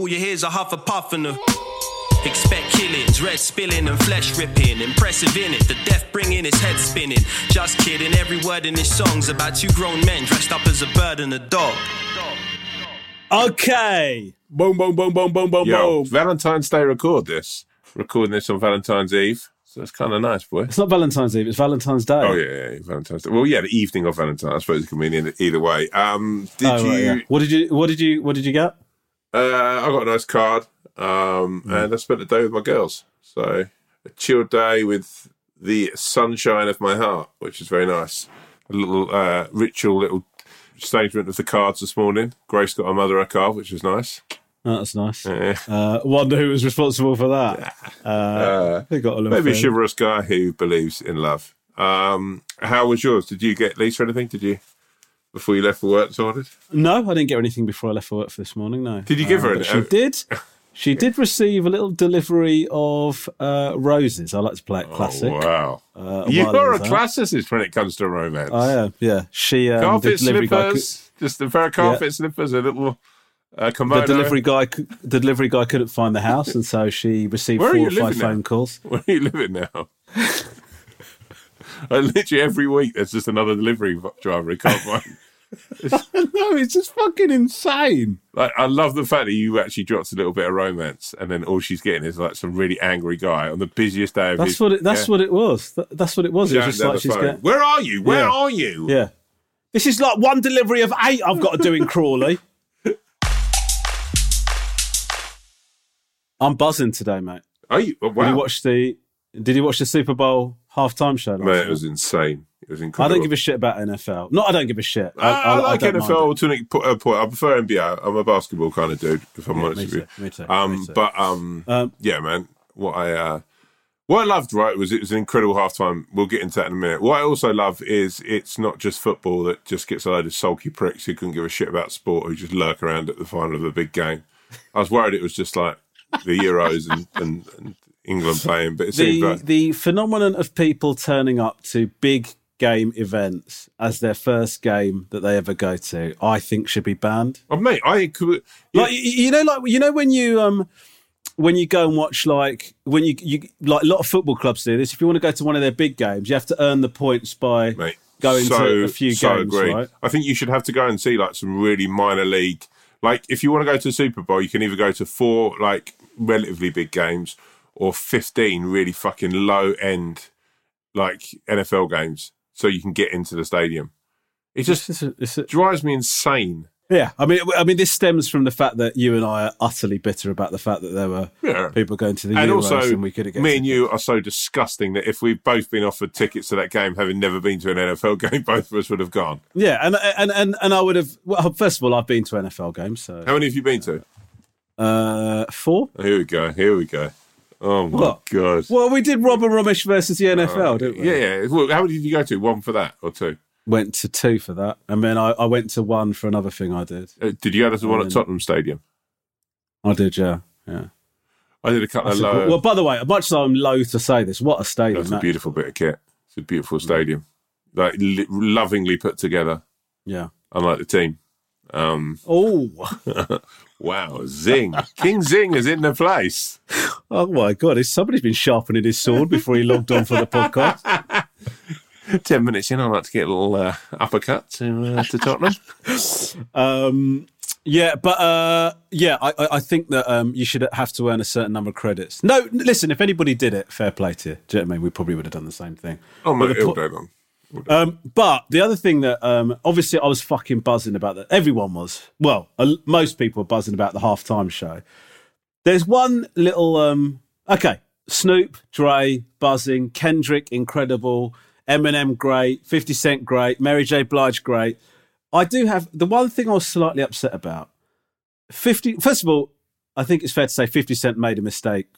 all you hear is a huff a puff and a. Expect killings, red spilling and flesh ripping. Impressive in it, the death bringing his head spinning. Just kidding, every word in his song's about two grown men dressed up as a bird and a dog. Okay. Boom, boom, boom, boom, boom, boom, Yo, boom. Valentine's Day record this. Recording this on Valentine's Eve. So it's kind of nice, boy. It's not Valentine's Eve, it's Valentine's Day. Oh, yeah, yeah, yeah, Valentine's Day. Well, yeah, the evening of Valentine's. I suppose it can mean either way. Um, did Oh, you... right, yeah. What did you what did you what did you get? Uh, I got a nice card, um, Mm. and I spent the day with my girls. So a chilled day with the sunshine of my heart, which is very nice. A little uh, ritual, little statement of the cards this morning. Grace got her mother a card, which was nice. Oh, that's nice. Yeah. Uh, wonder who was responsible for that. Uh, Uh, got a maybe a chivalrous guy who believes in love. Um, how was yours? Did you get Lisa anything? Did you before you left for work? Sorted. No, I didn't get anything before I left for work for this morning. No. Did you give her but an- She uh, did. She did receive a little delivery of uh, roses. I like to play it classic. Oh, wow. Uh, You're while I a classicist when it comes to romance. I am. Yeah, she. Um, carpet the delivery guy. cou- slippers, just a pair of carpet slippers, a little uh, The delivery guy, the delivery guy couldn't find the house, and so she received four or five now? phone calls. Where are you living now? I literally every week there's just another delivery driver. He can't find. no, it's just fucking insane. Like, I love the fact that you actually dropped a little bit of romance, and then all she's getting is like some really angry guy on the busiest day of That's his. what it. That's yeah. what it was. Th- That's what it was. It was just like she's phone. getting. Where are you? Where Yeah. are you? Yeah. This is like one delivery of eight I've got to do in Crawley. I'm buzzing today, mate. Are you? Oh, Did you watch the? Did you watch the Super Bowl halftime show? Last man, night? it was insane. It was incredible. I don't give a shit about NFL. No, I don't give a shit. I, I, like don't NFL to an po- uh, point. I prefer NBA. I'm a basketball kind of dude, if I'm Yeah, honest with you. me too, Um, me too. but um, Um, yeah, man. What I uh, what I loved, right, was it was an incredible halftime. We'll get into that in a minute. What I also love is it's not just football that just gets a load of sulky pricks who couldn't give a shit about sport who just lurk around at the final of a big game. I was worried it was just like the Euros and, and, and England playing, but it seems the like the phenomenon of people turning up to big game events as their first game that they ever go to, I think should be banned. oh mate, I could. Like you, you know, like you know when you um when you go and watch like when you you like a lot of football clubs do this. If you want to go to one of their big games, you have to earn the points by mate. going so, to a few so games, agree. right? I think you should have to go and see like some really minor league. Like if you want to go to the Super Bowl, you can either go to four like relatively big games or fifteen really fucking low end like NFL games, so you can get into the stadium. It just It's a- it's a- drives me insane. yeah, I mean, I mean, this stems from the fact that you and I are utterly bitter about the fact that there were Yeah. people going to the And Euros also, and we couldn't get me and you are so disgusting that if we've both been offered tickets to that game, having never been to an NFL game, both of us would have gone. Yeah, and and and and I would have. Well, first of all, I've been to NFL games, so How many have you been to? uh, four. Here we go. Here we go. Oh my What? god. Well, we did Rob and Romesh versus the NFL, didn't we? Yeah, yeah. Well, how many did you go to? One for that or two? Went to two for that, and then I, I went to one for another thing I did. Uh, did you go to the one at Tottenham Stadium? I did, yeah, yeah. I did a couple That's of low. well, by the way, much as I'm loath to say this, what a stadium! That's a beautiful bit of kit. It's a beautiful stadium, like li- lovingly put together, Yeah. unlike the team. Um, Oh, wow, Zing, King Zing is in the place. oh my God! Is somebody's been sharpening his sword before he logged on for the podcast? Ten minutes in, I'd like to get a little uh, uppercut to uh, to Tottenham. Um, yeah, but uh, yeah, I, I think that um, you should have to earn a certain number of credits. No, listen, if anybody did it, fair play to you. Do you know what I mean? We probably would have done the same thing. Oh my, But the all po- day long. Um, but the other thing that um, obviously I was fucking buzzing about that. Everyone was. Well, uh, most people were buzzing about the halftime show. There's one little. Um, okay, Snoop, Dre, buzzing. Kendrick, incredible. Eminem, great. Fifty Cent, great. Mary J. Blige, great. I do have the one thing I was slightly upset about. Fifty. First of all, I think it's fair to say Fifty Cent made a mistake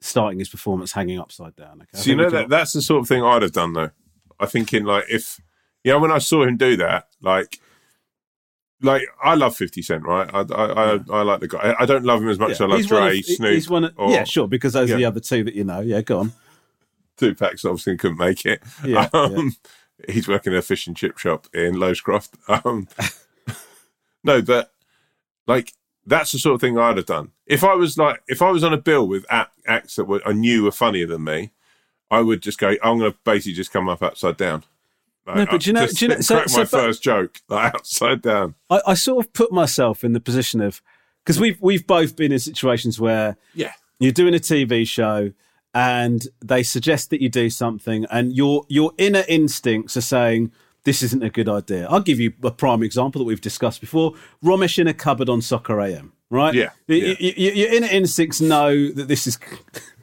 starting his performance hanging upside down. Okay? So you know that that's the sort of thing I'd have done though. I think in like if you know when I saw him do that, like like I love Fifty Cent, right? I I, I, I like the guy. I- don't love him as much as I love he's Dre, of- Snoop, He's one of, or yeah, sure, because those are the other two that you know. Yeah, go on. Tupac's obviously couldn't make it. Yeah, um, He's working in a fish and chip shop in Lowestoft. Um, no, but like that's the sort of thing I'd have done. If I was like, if I was on a bill with acts that were, I knew were funnier than me, I would just go. I'm going to basically just come up upside down. Like, No, but do you know- do you know- so- so- my first joke like upside down. I, I sort of put myself in the position of because we've we've both been in situations where Yeah, you're doing a TV show and they suggest that you do something and your your inner instincts are saying this isn't a good idea. I'll give you a prime example that we've discussed before. Romesh in a cupboard on Soccer AM, right? Yeah, Y- yeah. y- y- your inner instincts know that this is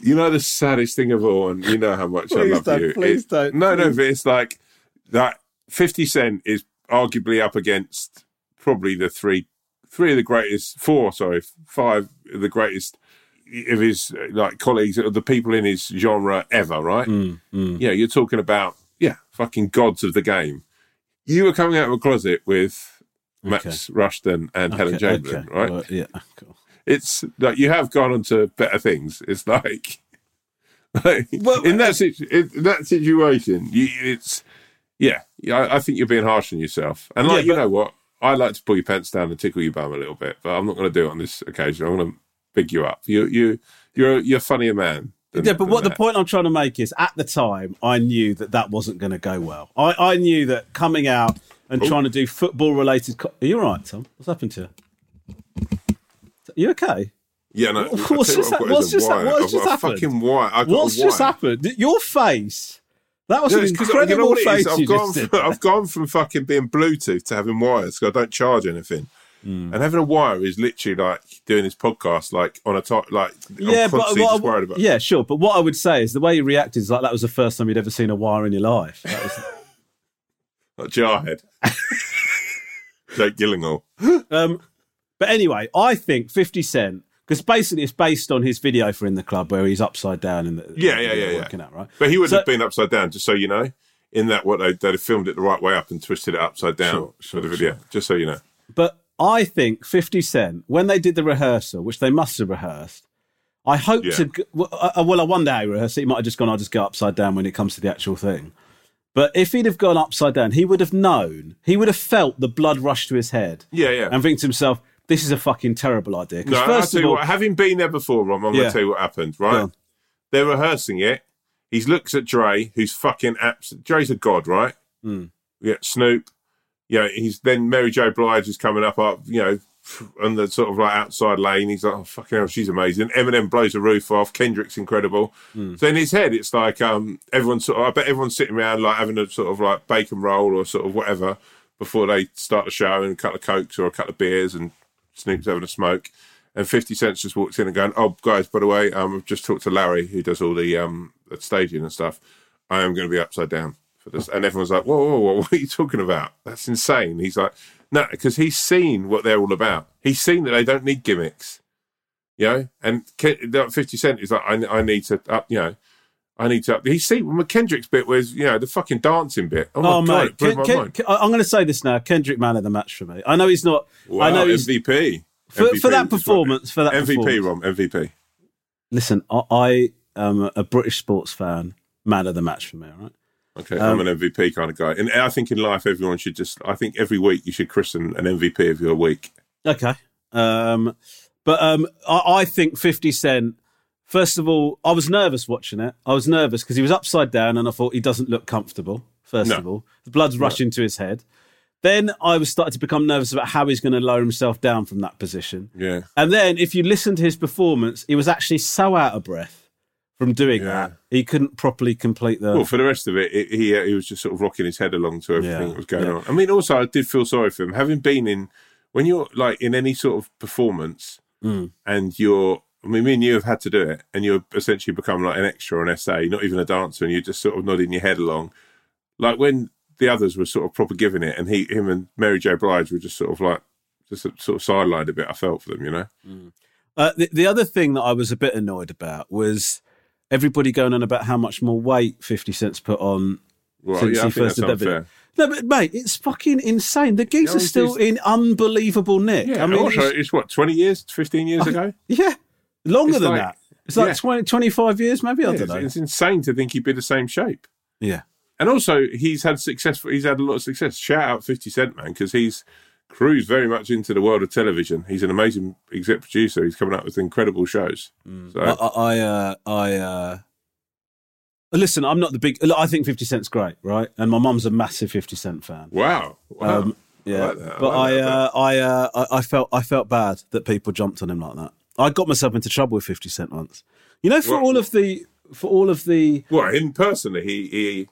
you know the saddest thing of all, and you know how much I Please love don't, you. please It- don't, No, no, but it's like that. Fifty Cent is arguably up against probably the three, three of the greatest, four, sorry, five of the greatest of his uh, like colleagues, of the people in his genre ever. Right? Mm, Yeah, you're talking about yeah, fucking gods of the game. You were coming out of a closet with Max Rushden and Helen Okay, Chamberlain, okay, right? well, yeah, cool. It's like you have gone on to better things. It's like, like, Well, in that situ- in that situation, you, it's yeah. I, I think you're being harsh on yourself. And like Yeah, you but- know what, I like to pull your pants down and tickle your bum a little bit, but I'm not going to do it on this occasion. I'm going to big you up. You you you're you're a funnier man. than- Yeah, but what the point I'm trying to make is, at the time, I knew that that wasn't going to go well. I, I knew that coming out and oh. trying to do football related. Co- Are you all right, Tom? What's happened to you? You okay? Yeah, no. What's I tell you just what I've hap- got what's just wire. what's I've just happened? Fucking wire. I've got What's just happened? Your face. That was an incredible you know face I've gone, from, I've gone from fucking being Bluetooth to having wires because I don't charge anything. Hmm. And having a wire is literally like doing this podcast, like on a top, like yeah, I'm but what I- just worried about. yeah, sure. But what I would say is the way you reacted is like that was the first time you'd ever seen a wire in your life. That was, like Jarhead, Jake Gyllenhaal. Um, but anyway, I think 50 Cent, because basically it's based on his video for In the Club where he's upside down in the Yeah, yeah, yeah, yeah. out, right? But he wouldn't So- have been upside down, just so you know. In that, what they they'd have filmed it the right way up and twisted it upside down Sure, for the video, just so you know. But I think 50 Cent, when they did the rehearsal, which they must have rehearsed, I hope Yeah. to. Well, I, well, I wonder how he rehearsed it. He might have just gone, I'll just go upside down when it comes to the actual thing. But if he'd have gone upside down, he would have known, he would have felt the blood rush to his head Yeah, yeah. and think to himself, this is a fucking terrible idea. No, Because I'll tell of you all, what, having been there before, Rom, I'm Yeah. going to tell you what happened, right? They're rehearsing it. He looks at Dre, who's fucking absolute. Dre's a god, right? Hmm. Yeah, Snoop. Yeah, he's then Mary J. Blige is coming up, up, you know, on the sort of like outside lane. He's like, oh, fucking hell, she's amazing. Eminem blows the roof off. Kendrick's incredible. Hmm. So in his head, it's like um, everyone's sort of, I bet everyone's sitting around like having a sort of like bacon roll or sort of whatever before they start the show and a couple of cokes or a couple of beers and Snoop's having a smoke. And 50 Cent just walks in and going, Oh, guys, by the way, um, I've just talked to Larry, who does all the um, the staging and stuff. I am going to be upside down for this. And everyone's like, Whoa, whoa, whoa, what are you talking about? That's insane. He's like, No, because he's seen what they're all about. He's seen that they don't need gimmicks, you know? And 50 Cent is like, I, I need to up, you know, I need to up. He's seen well, Kendrick's bit was, you know, the fucking dancing bit. Oh, my Oh, God, mate. Ken- Ken- Ken- I'm going to say this now. Kendrick man of the match for me. I know he's not. Wow, I know MVP. for, MVP for that performance. For that MVP. Rom, MVP. Listen, I, I am a British sports fan. Man of the match for me. all Right. Okay, Um, I'm an MVP kind of guy, and I think in life everyone should just. I think every week you should christen an MVP of your week. Okay. Um, but um, I, I think 50 Cent, first of all, I was nervous watching it. I was nervous because he was upside down and I thought he doesn't look comfortable, first No. of all. The blood's rushing to his head. Then I was starting to become nervous about how he's going to lower himself down from that position. Yeah, And then if you listen to his performance, he was actually so out of breath from doing Yeah. that, he couldn't properly complete the. Well, for the rest of it, it he uh, he was just sort of rocking his head along to everything Yeah, that was going yeah. on. I mean, also I did feel sorry for him, having been in when you're like in any sort of performance, Mm. and you're. I mean, me and you have had to do it, and you've essentially become like an extra on SA, not even a dancer, and you're just sort of nodding your head along. like when the others were sort of proper giving it, and he, him, and Mary J. Blige were just sort of like just sort of sidelined a bit. I felt for them, you know. Uh, the, the other thing that I was a bit annoyed about was everybody going on about how much more weight 50 Cent's put on Well, since yeah, he first did that No, but mate, it's fucking insane. The geese are still in unbelievable nick. Yeah, I mean, also, it's- it's, what twenty years, fifteen years ago. yeah, longer It's than like- that. It's like yeah. 20, 25 years, maybe. I Yeah, don't know. it's insane to think he'd be the same shape. yeah. And also, he's had successful. He's had a lot of success. Shout out Fifty Cent, man, because he's cruised very much into the world of television. He's an amazing exec producer. He's coming up with incredible shows. So I, I, I, uh, I uh, listen. I'm not the big. I think Fifty Cent's great, right? And my mum's a massive Fifty Cent fan. wow, wow. Um, yeah, like that, I but like I, that, uh, I, uh, I, I felt, I felt bad that people jumped on him like that. I got myself into trouble with Fifty Cent once. You know, for What? all of the, for all of the, well, in personally, he, he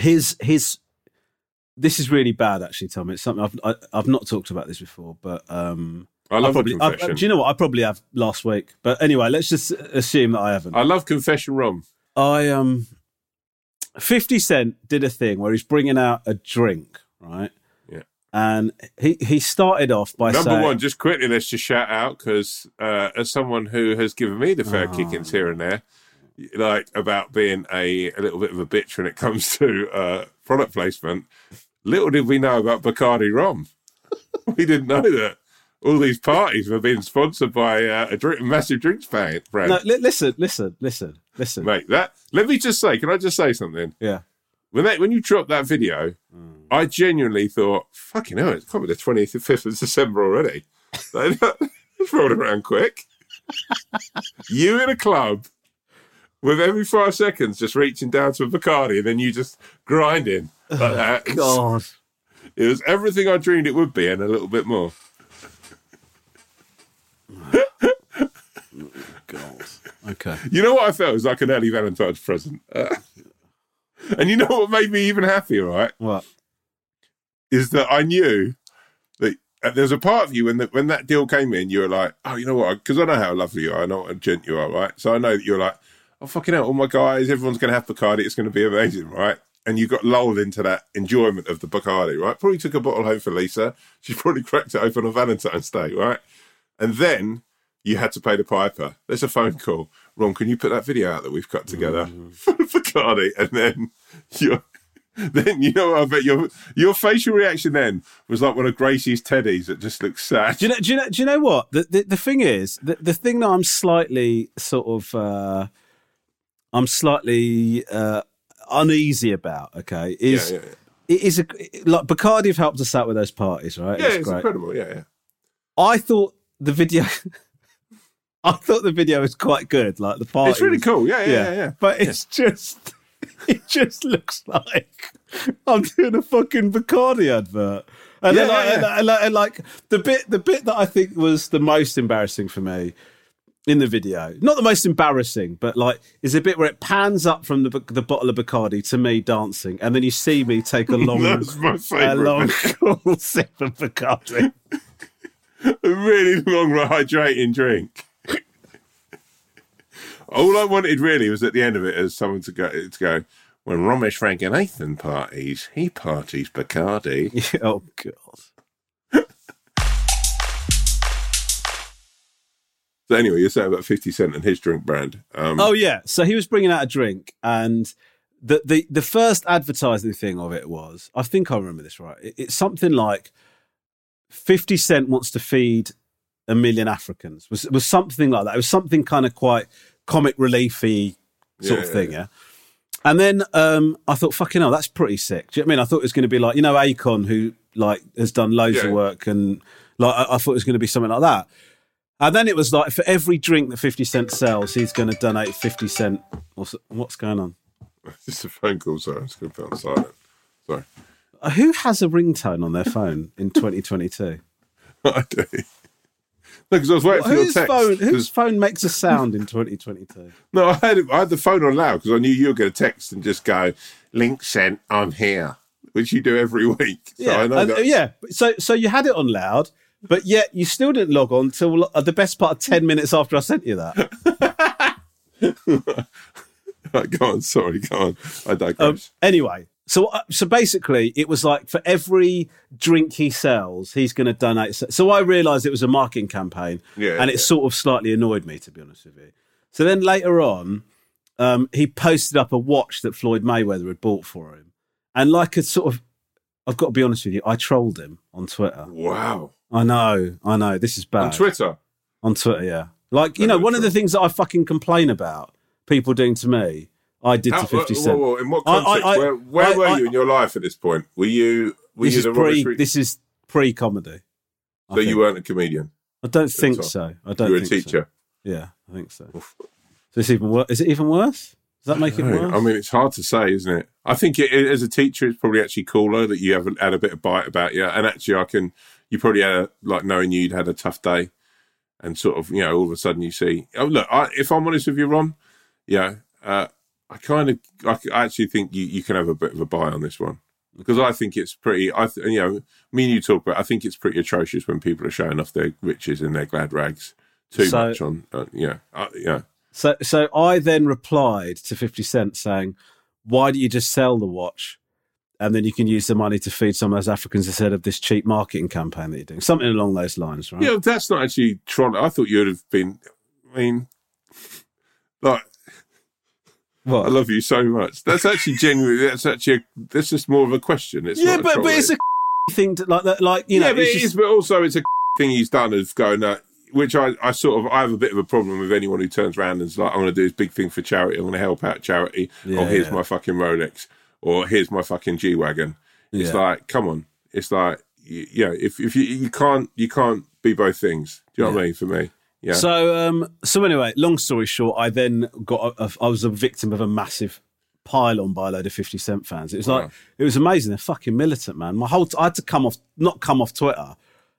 his, his. This is really bad, actually, Tom. It's something I've, I, I've not talked about this before, but um, I love probably, a I, confession. do you know what? I probably have last week, but anyway, let's just assume that I haven't. I love confession rom. I um, Fifty Cent did a thing where he's bringing out a drink, right? And he he started off by Number saying, one, just quickly, let's just shout out because uh, as someone who has given me the fair kickings here and there, like about being a, a little bit of a bitch when it comes to uh, product placement, little did we know about Bacardi rum. we didn't know that all these parties were being sponsored by uh, a drink, massive drinks brand. brand. "No, li- listen, listen, listen, listen." Mate, that let me just say, can I just say something? Yeah, When they, when you dropped that video, I genuinely thought, fucking hell, it's probably the 25th of December already. It's rolled around quick. you in a club with every five seconds just reaching down to a Bacardi and then you just grinding like that. God. It was everything I dreamed it would be and a little bit more. God. Okay. You know what I felt? It was like an early Valentine's present. Uh, and you know what made me even happier, right? What? is that I knew that uh, there's a part of you when that when that deal came in, you were like, oh, you know what? Because I know how lovely you are, I know what a gent you are, right? So I know that you're like, oh, fucking hell, all my guys, everyone's going to have Bacardi, it's going to be amazing, right? And you got lulled into that enjoyment of the Bacardi, right? Probably took a bottle home for Lisa. She probably cracked it open on Valentine's Day, right? And then you had to pay the piper. There's a phone call. Rom, can you put that video out that we've cut together for Bacardi? And then you're then you know I bet your your facial reaction then was like one of Gracie's teddies that just looks sad. Do you know? Do you know? Do you know what? The the, the thing is, the, the thing that I'm slightly sort of, uh, I'm slightly uh, uneasy about. Okay, yeah, is yeah, yeah. it is a like Bacardi have helped us out with those parties, right? yeah It's it's incredible. Yeah, yeah. I thought the video. I thought the video was quite good. Like the party, It's really was- cool. Yeah, yeah, yeah. yeah, But it's just, it just looks like I'm doing a fucking Bacardi advert. And, Yeah, then, like, yeah, and- yeah. and and, like the bit, the bit that I think was the most embarrassing for me in the video, not the most embarrassing, but like is a bit where it pans up from the the bottle of Bacardi to me dancing, and then you see me take a long, a long cool sip of Bacardi. A really long hydrating drink. All I wanted really was at the end of it as someone to go to go. When Romesh Ranganathan parties, he parties Bacardi. oh god. So anyway, you're saying about Fifty Cent and his drink brand. Um, Oh yeah, so he was bringing out a drink, and the the the first advertising thing of it was, I think I remember this right. It- it's something like Fifty Cent wants to feed a million Africans. Was was something like that. It was something kind of quite comic reliefy sort Yeah, of yeah, thing, yeah. And then um, I thought, fucking hell, that's pretty sick. Do you know what I mean? I thought it was going to be like, you know, Akon, who like has done loads Yeah. of work, and like I, I thought it was going to be something like that. And then it was like, for every drink that Fifty Cent sells, he's going to donate Fifty Cent. What's what's going on? It's a phone call. Sorry, I'm just going to put on silent. Sorry, Who has a ringtone on their phone in 2022? I do. No, because I was waiting for your text. phone? Whose phone makes a sound in 2022? No, I had I had the phone on loud because I knew you were going to text and just go, "Link sent, I'm here," which you do every week. So yeah, I know and- yeah. So so you had it on loud, but yet you still didn't log on until the best part of 10 minutes after I sent you that. Right, go on, sorry, go on. I digress. Um, anyway, So, uh, so basically, it was like for every drink he sells, he's going to donate. So, I realised it was a marketing campaign, Yeah, and it yeah. sort of slightly annoyed me, to be honest with you. So then later on, um, he posted up a watch that Floyd Mayweather had bought for him, and like a sort of, I've got to be honest with you, I trolled him on Twitter. Wow. I know, I know, this is bad On Twitter. on Twitter, yeah. Like you know, one of the things that I fucking complain about people doing to me, I did How- to Fifty whoa, whoa, whoa, In what I- I- I- where where I- were you in your life at this point? Were you were This you is the pre. This is pre comedy. so you weren't a comedian. I don't think so. I don't. You were a think so. teacher. Yeah, I think so. So it's even worse. Is it even worse? Does that make it worse? I mean, it's hard to say, isn't it? I think it, as a teacher, it's probably actually cooler that you haven't had a bit of bite about you. And actually, I can. You probably had a, like knowing you'd had a tough day, and sort of you know all of a sudden you see. Oh look, I, if I'm honest with you, Rom, yeah, uh, I kind of I, actually think you, you can have a bit of a buy on this one because I think it's pretty. I th- you know me and you talk about. I think it's pretty atrocious when people are showing off their riches in their glad rags too So- much on. Uh, yeah, uh, yeah. So, so I then replied to Fifty Cent saying, "Why don't you just sell the watch, and then you can use the money to feed some of those Africans instead of this cheap marketing campaign that you're doing? Something along those lines, right?" Yeah, that's not actually trolling. I thought you would have been. I mean, like, I love you so much. That's actually genuinely. That's actually. A, that's just more of a question. It's yeah, but but it's a thing to, like that. Like you know, yeah, but it's it just- is, But also, it's a thing he's done of going. Uh, which I, I sort of I have a bit of a problem with anyone who turns around and is like, I'm going to do this big thing for charity. I'm going to help out charity. Yeah, or here's yeah. my fucking Rolex. Or here's my fucking G wagon. It's Yeah. like, come on. It's like, y- yeah. If if you you can't you can't be both things. Do you know what I mean? For me, yeah. So, um, so anyway, long story short, I then got, a, a, I was a victim of a massive pile on by a load of 50 Cent fans. It was like, it was amazing. They're fucking militant, man. My whole, I had to come off, not come off Twitter.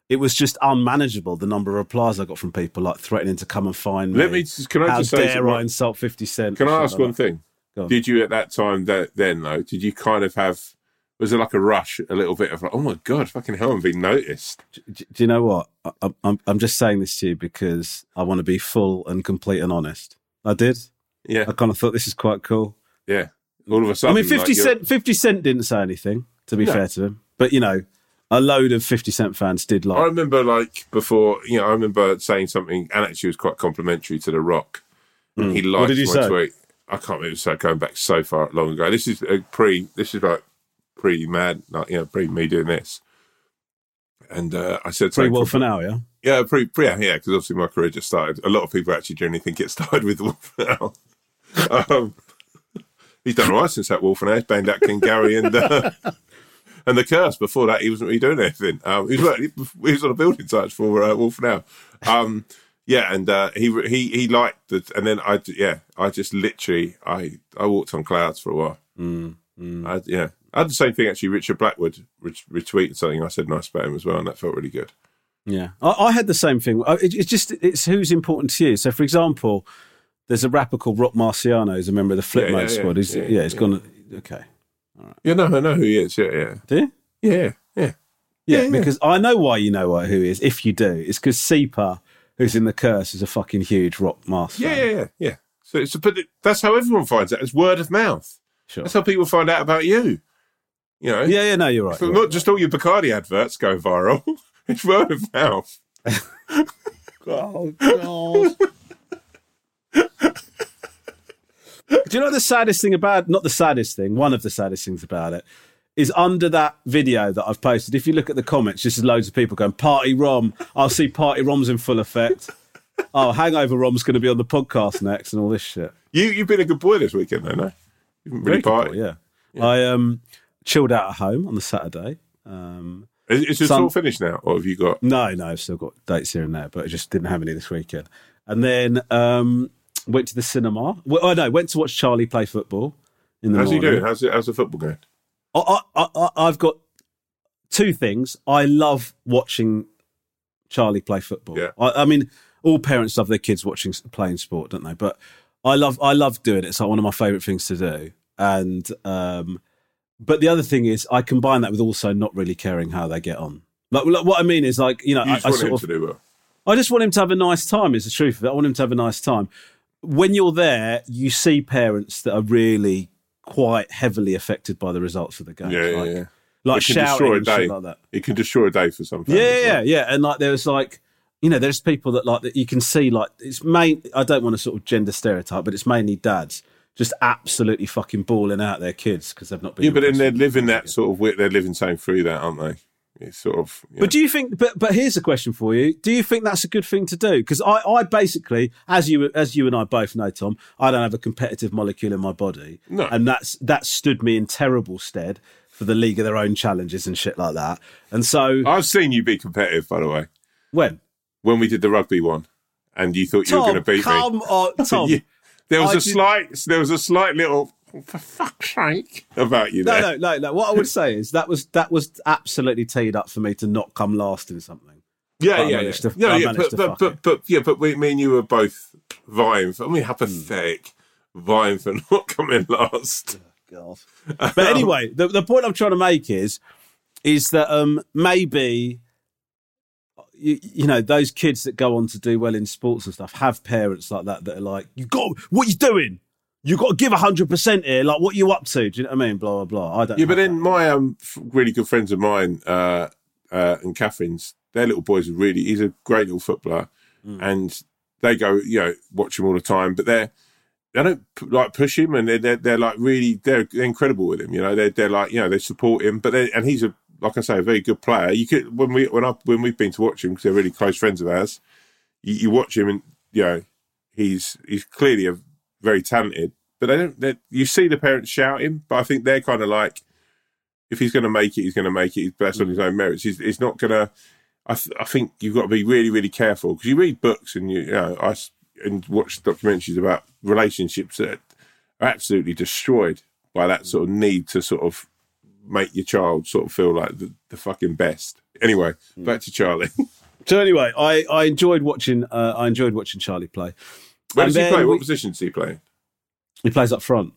It was just unmanageable, the number of replies I got from people like threatening to come and find me. Let me just, can I How just say dare? I insult 50 Cent? Can I ask one that. thing? On. Did you at that time that then though? Did you kind of have? Was it like a rush, a little bit of like, oh my god, fucking hell, I'm being noticed. Do, do you know what? I, I'm, I'm just saying this to you because I want to be full and complete and honest. I did. Yeah, I kind of thought this is quite cool. yeah. All of a sudden, I mean, Fifty like, Cent. Fifty Cent didn't say anything. To be No. fair to him, but you know, a load of Fifty Cent fans did like. I remember like before, you know, I remember saying something, and actually was quite complimentary to The Rock. And he liked. What did you my say? tweet. I can't remember so going back so far long ago. This is a pre. This is like pre mad, like you know, pre me doing this. And uh, I said Pretty well from- for now, yeah. Yeah, pretty, pre yeah, yeah, because obviously my career just started. A lot of people actually generally think it started with Wolf now. um, he's done all right since that Wolf. He's banged out King Gary and uh, and the Curse. Before that, he wasn't really doing anything. Um, he, was, he was on a building site for uh, Wolf now. Um, yeah, and uh, he he he liked the, and then I yeah, I just literally I I walked on clouds for a while. Mm, I, yeah, I had the same thing actually. Richard Blackwood ret- retweeted something I said nice about him as well, and that felt really good. Yeah, I, I had the same thing. Uh, it, it's just it's who's important to you. So, for example, there's a rapper called Rock Marciano, who's a member of the Flip Yeah, Mode yeah. Squad. He's, yeah, Yeah, he's yeah. gone. Okay, all right. Yeah, no, I know who he is. Yeah, yeah, do you? yeah, yeah. Yeah, because I know why you know what, who he is. If you do, it's because Seeper, who's in the Curse, is a fucking huge Rock. Yeah, yeah, yeah, yeah. So it's but that's how everyone finds out. It's word of mouth. sure. That's how people find out about you. You know, Yeah, yeah, no, you're right. You're not right. just all your Bacardi adverts go viral. it's word of mouth. Oh God. Do you know the saddest thing about not the saddest thing, one of the saddest things about it is under that video that I've posted, if you look at the comments, just loads of people going, Party Rom, I'll see Party Rom's in full effect. Oh, Hangover Rom's gonna be on the podcast next and all this shit. You you've been a good boy this weekend, though, no? You've been really party. point, yeah. I um chilled out at home on the Saturday. Um Is, is it all finished now, or have you got? No, no, I've still got dates here and there, but I just didn't have any this weekend. And then um, went to the cinema. Well, oh no, went to watch Charlie play football in the How's he morning. doing? How's it, how's the football going? I, I, I, I've got two things. I love watching Charlie play football. Yeah. I, I mean, all parents love their kids watching playing sport, don't they? But I love I love doing it. It's like one of my favourite things to do. And um, but the other thing is, I combine that with also not really caring how they get on. Like, like, what I mean is, like you know, You I, just I want sort him of well. I just want him to have a nice time. Is the truth of it. I want him to have a nice time. When you're there, you see parents that are really quite heavily affected by the results of the game. Yeah, yeah, like, yeah. like It can shouting destroy a and shit day. like that. It can destroy a day for some. Yeah, families, yeah, yeah. And like there's like you know, there's people that like that you can see like it's main I don't want to sort of gender stereotype, but it's mainly dads just absolutely fucking balling out their kids because they've not been Yeah, but then they're living that sort of. They're living same through that, aren't they? It's sort of. yeah. But do you think? But but here's a question for you: Do you think that's a good thing to do? Because I, I basically, as you as you and I both know, Tom, I don't have a competitive molecule in my body, No. and that's that stood me in terrible stead for the league of their own challenges and shit like that. And so I've seen you be competitive, by the way, when when we did the rugby one, and you thought you were going to beat me. come on, Tom. You- there was I a did- slight, there was a slight little for fuck's sake about you No, there. no, no, no. What I would say is that was that was absolutely teed up for me to not come last in something. Yeah, But yeah, yeah. to- No, yeah, but, but, but, but, yeah, but we, me and you were both vying for. I mean, how pathetic vying for not coming last. God. But anyway, the, the point I'm trying to make is is that um maybe you, you know those kids that go on to do well in sports and stuff have parents like that that are like you got what you doing you got to give 100% here like what you up to do you know what i mean blah blah blah i don't Yeah, but then that. my um, really good friends of mine uh, uh, and Catherine's, their little boys are really. He's a great little footballer, Mm. and they go, you know, watch him all the time. But they're they don't like push him, and they're they're, they're like really they're, they're incredible with him. You know, they're they're like you know they support him, but and he's a like I say a very good player. You could when we when I when we've been to watch him because they're really close friends of ours. You, you watch him and you know he's he's clearly a very talented, but they don't. You see the parents shout him, but I think they're kind of like if he's going to make it, he's going to make it. He's based on mm. his own merits. He's, he's not going to. I, th- I think you've got to be really, really careful because you read books and you, you know, I and watch documentaries about relationships that are absolutely destroyed by that mm. sort of need to sort of make your child sort of feel like the, the fucking best. Anyway, back to Charlie. so anyway i i enjoyed watching uh, i enjoyed watching charlie play Where And does he play? we- What position does he play? he plays up front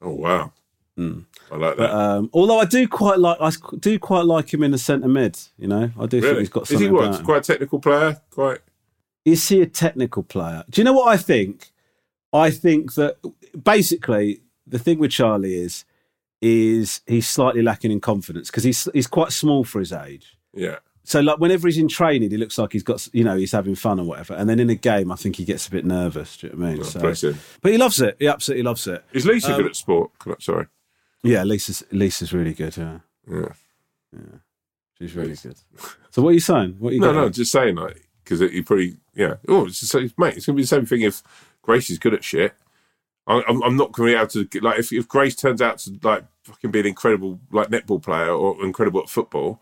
Oh wow, I like that. But, um, although I do quite like, I do quite like him in the centre mid. You know, I do think really? he's got Is he what? Quite a technical player. Quite. Is he a technical player? Do you know what I think? I think that basically the thing with Charlie is, is he's slightly lacking in confidence because he's he's quite small for his age. Yeah. So like whenever he's in training, he looks like he's got you know he's having fun or whatever. And then in a game, I think he gets a bit nervous. Do you know what I mean? Oh, So- bless him. but he loves it. He absolutely loves it. Is Lisa Um, good at sport? Sorry. Yeah, Lisa's Lisa's really good. Yeah, Yeah. she's really good. So what are you saying? What are you No, no, just saying like because you probably yeah. Oh, it's the same, mate. It's gonna be the same thing if Grace is good at shit. I'm, I'm not going to be able to like if, if Grace turns out to like fucking be an incredible like netball player or incredible at football.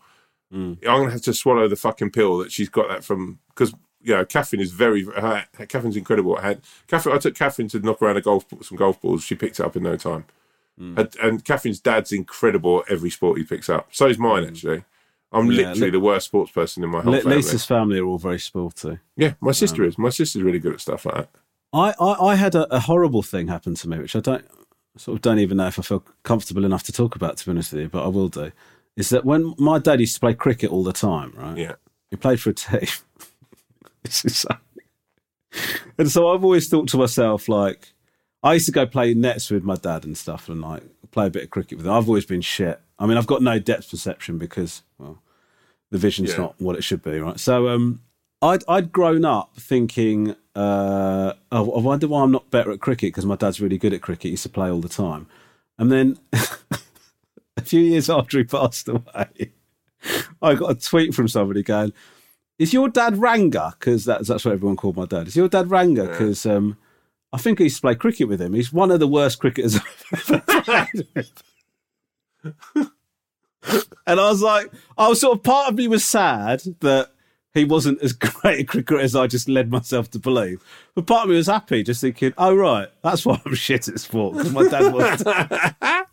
Mm. I'm going to have to swallow the fucking pill that she's got that from because you know Catherine is very her, Catherine's incredible. at hand. Catherine, I took Catherine to knock around a golf some golf balls. She picked it up in no time. Mm. And, and Catherine's dad's incredible at every sport he picks up. So is mine actually. I'm Mm. Yeah, literally Li- the worst sports person in my whole Li- family. Lisa's family are all very sporty. Yeah, my sister is. My sister's really good at stuff like that. I, I, I had a, a horrible thing happen to me, which I don't sort of don't even know if I feel comfortable enough to talk about, to be honest with you, but I will do. Is that when my dad used to play cricket all the time, right? Yeah. He played for a team. this is so... And so I've always thought to myself, like, I used to go play nets with my dad and stuff and like play a bit of cricket with him. I've always been shit. I mean, I've got no depth perception because, well, the vision's Yeah. not what it should be, right? So, um, I'd I'd grown up thinking, uh, oh, I wonder why I'm not better at cricket because my dad's really good at cricket. He used to play all the time, and then a few years after he passed away, I got a tweet from somebody going, "Is your dad Ranga?" Because that's that's what everyone called my dad. Is your dad Ranga? Because um, I think I used to play cricket with him. He's one of the worst cricketers I've ever played with. And I was like, I was sort of part of me was sad that he wasn't as great a cricketer as I just led myself to believe. But part of me was happy, just thinking, oh, right, that's why I'm shit at sport, because my dad was.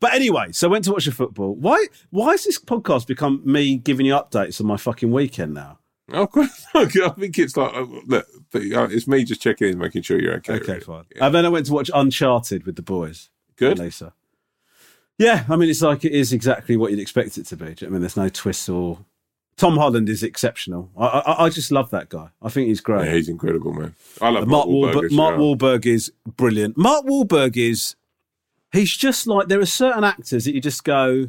but anyway, so I went to watch the football. Why Why has this podcast become me giving you updates on my fucking weekend now? Oh, I think it's like uh, look, uh, it's me just checking in, making sure you're okay. Okay, really. fine. And then I went to watch Uncharted with the boys. Good. Lisa. Yeah, I mean, it's like it is exactly what you'd expect it to be. Do you know what I mean, there's no twists or Tom Holland is exceptional. I, I, I just love that guy. I think he's great. Yeah, he's incredible, man. I love Mark Mark Wahlberg. Wahlberg, Mark well. Wahlberg is brilliant. Mark Wahlberg is he's just like there are certain actors that you just go,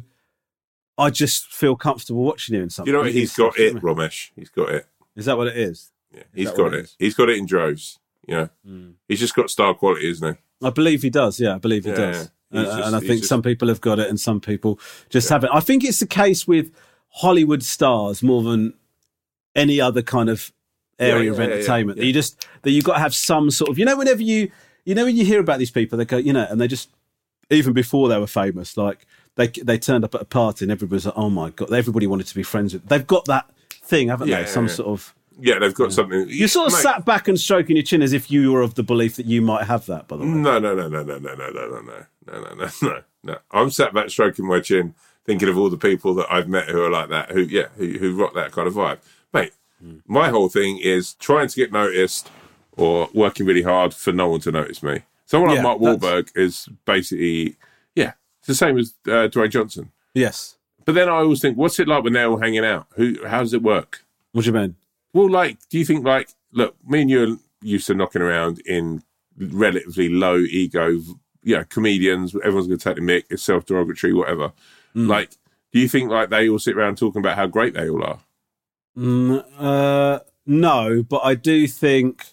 I just feel comfortable watching him in something. You know what? He's got it, Romesh. He's got it. Is that what it is? Yeah, he's got it it. is? He's got it in droves. Yeah, hmm. he's just got star quality, isn't he? I believe he does. Yeah, I believe he Yeah, does. yeah. And, just- and I think just- some people have got it and some people just haven't. I think it's the case with Hollywood stars more than any other kind of area Yeah, of yeah, yeah, entertainment. That you just that you've got to have some sort of you know whenever you you know when you hear about these people they go you know and they just even before they were famous like they they turned up at a party and everybody was like oh my god everybody wanted to be friends with they've got that thing haven't Yeah, they some yeah. sort of Yeah, they've got something. you sort of Mate, sat back and stroking your chin as if you were of the belief that you might have that by the way No, no, no, no, no, no, no, no, no, no, no, no, no, no. I'm sat back stroking my chin, thinking of all the people that I've met who are like that, who yeah, who who rock that kind of vibe. Mate, my whole thing is trying to get noticed or working really hard for no one to notice me. Someone like Yeah, Mark that's- Wahlberg is basically yeah, it's the same as uh, Dwayne Johnson. yes But then I always think, what's it like when they're all hanging out? Who? How does it work? what do you mean Well, like, do you think like, look, me and you are used to knocking around in relatively low ego, know, comedians. Everyone's going to take the mic. It's self derogatory, whatever. Like, do you think like they all sit around talking about how great they all are? Mm, uh, no, but I do think.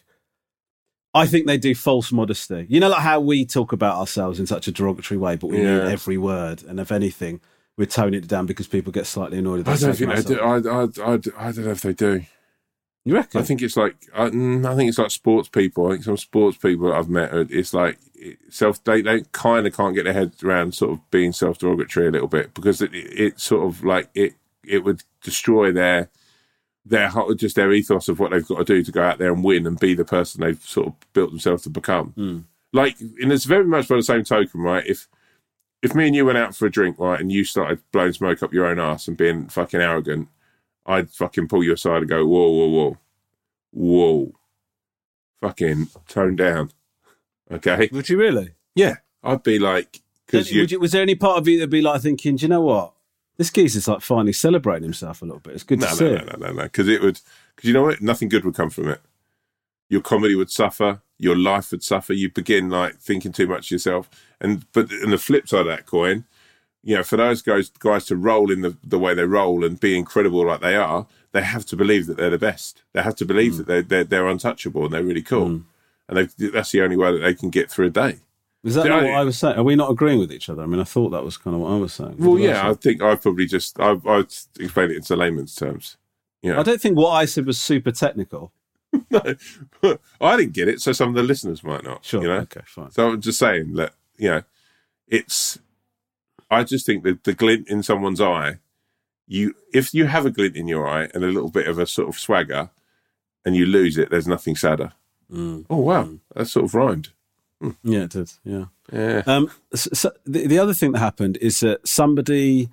I think they do false modesty. You know, like how we talk about ourselves in such a derogatory way, but we Yeah. mean every word. And if anything, we're toning it down because people get slightly annoyed. I don't think they do. I, I, I, I don't know if they do. You reckon? I think it's like I, mm, I think it's like sports people. I think some sports people I've met, it's like self. They they kind of can't get their heads around sort of being self derogatory a little bit because it, it, sort of like it it would destroy their their just their ethos of what they've got to do to go out there and win and be the person they've sort of built themselves to become. Hmm. Like, and it's very much by the same token, right? If if me and you went out for a drink, right, and you started blowing smoke up your own ass and being fucking arrogant, I'd fucking pull you aside and go, whoa, whoa, whoa, whoa, fucking tone down, okay? Would you really? Yeah, I'd be like, because you, you- was there any part of you that'd be like thinking, do you know what? This geezer's like finally celebrating himself a little bit. It's good no, to see. no, no, no, no, no, because it would, because you know what, nothing good would come from it. Your comedy would suffer, your life would suffer. You begin like thinking too much of yourself, and but on the flip side of that coin, you know, for those guys guys to roll in the, the way they roll and be incredible like they are, they have to believe that they're the best. They have to believe hmm. that they're, they're they're untouchable and they're really cool, hmm. And they, that's the only way that they can get through a day. Is that not what I was saying? Are we not agreeing with each other? I mean, I thought that was kind of what I was saying. Well, What yeah? I think I probably just I I explain it into layman's terms. Yeah, I don't think what I said was super technical. no, I didn't get it, so some of the listeners might not. Sure. you know. Okay, fine. So I'm just saying that you know, it's. I just think that the glint in someone's eye, you if you have a glint in your eye and a little bit of a sort of swagger, and you lose it, there's nothing sadder. Mm. Oh wow, that sort of rhymed. Yeah, it did. Yeah. Yeah, Um, so, so the, the other thing that happened is that somebody,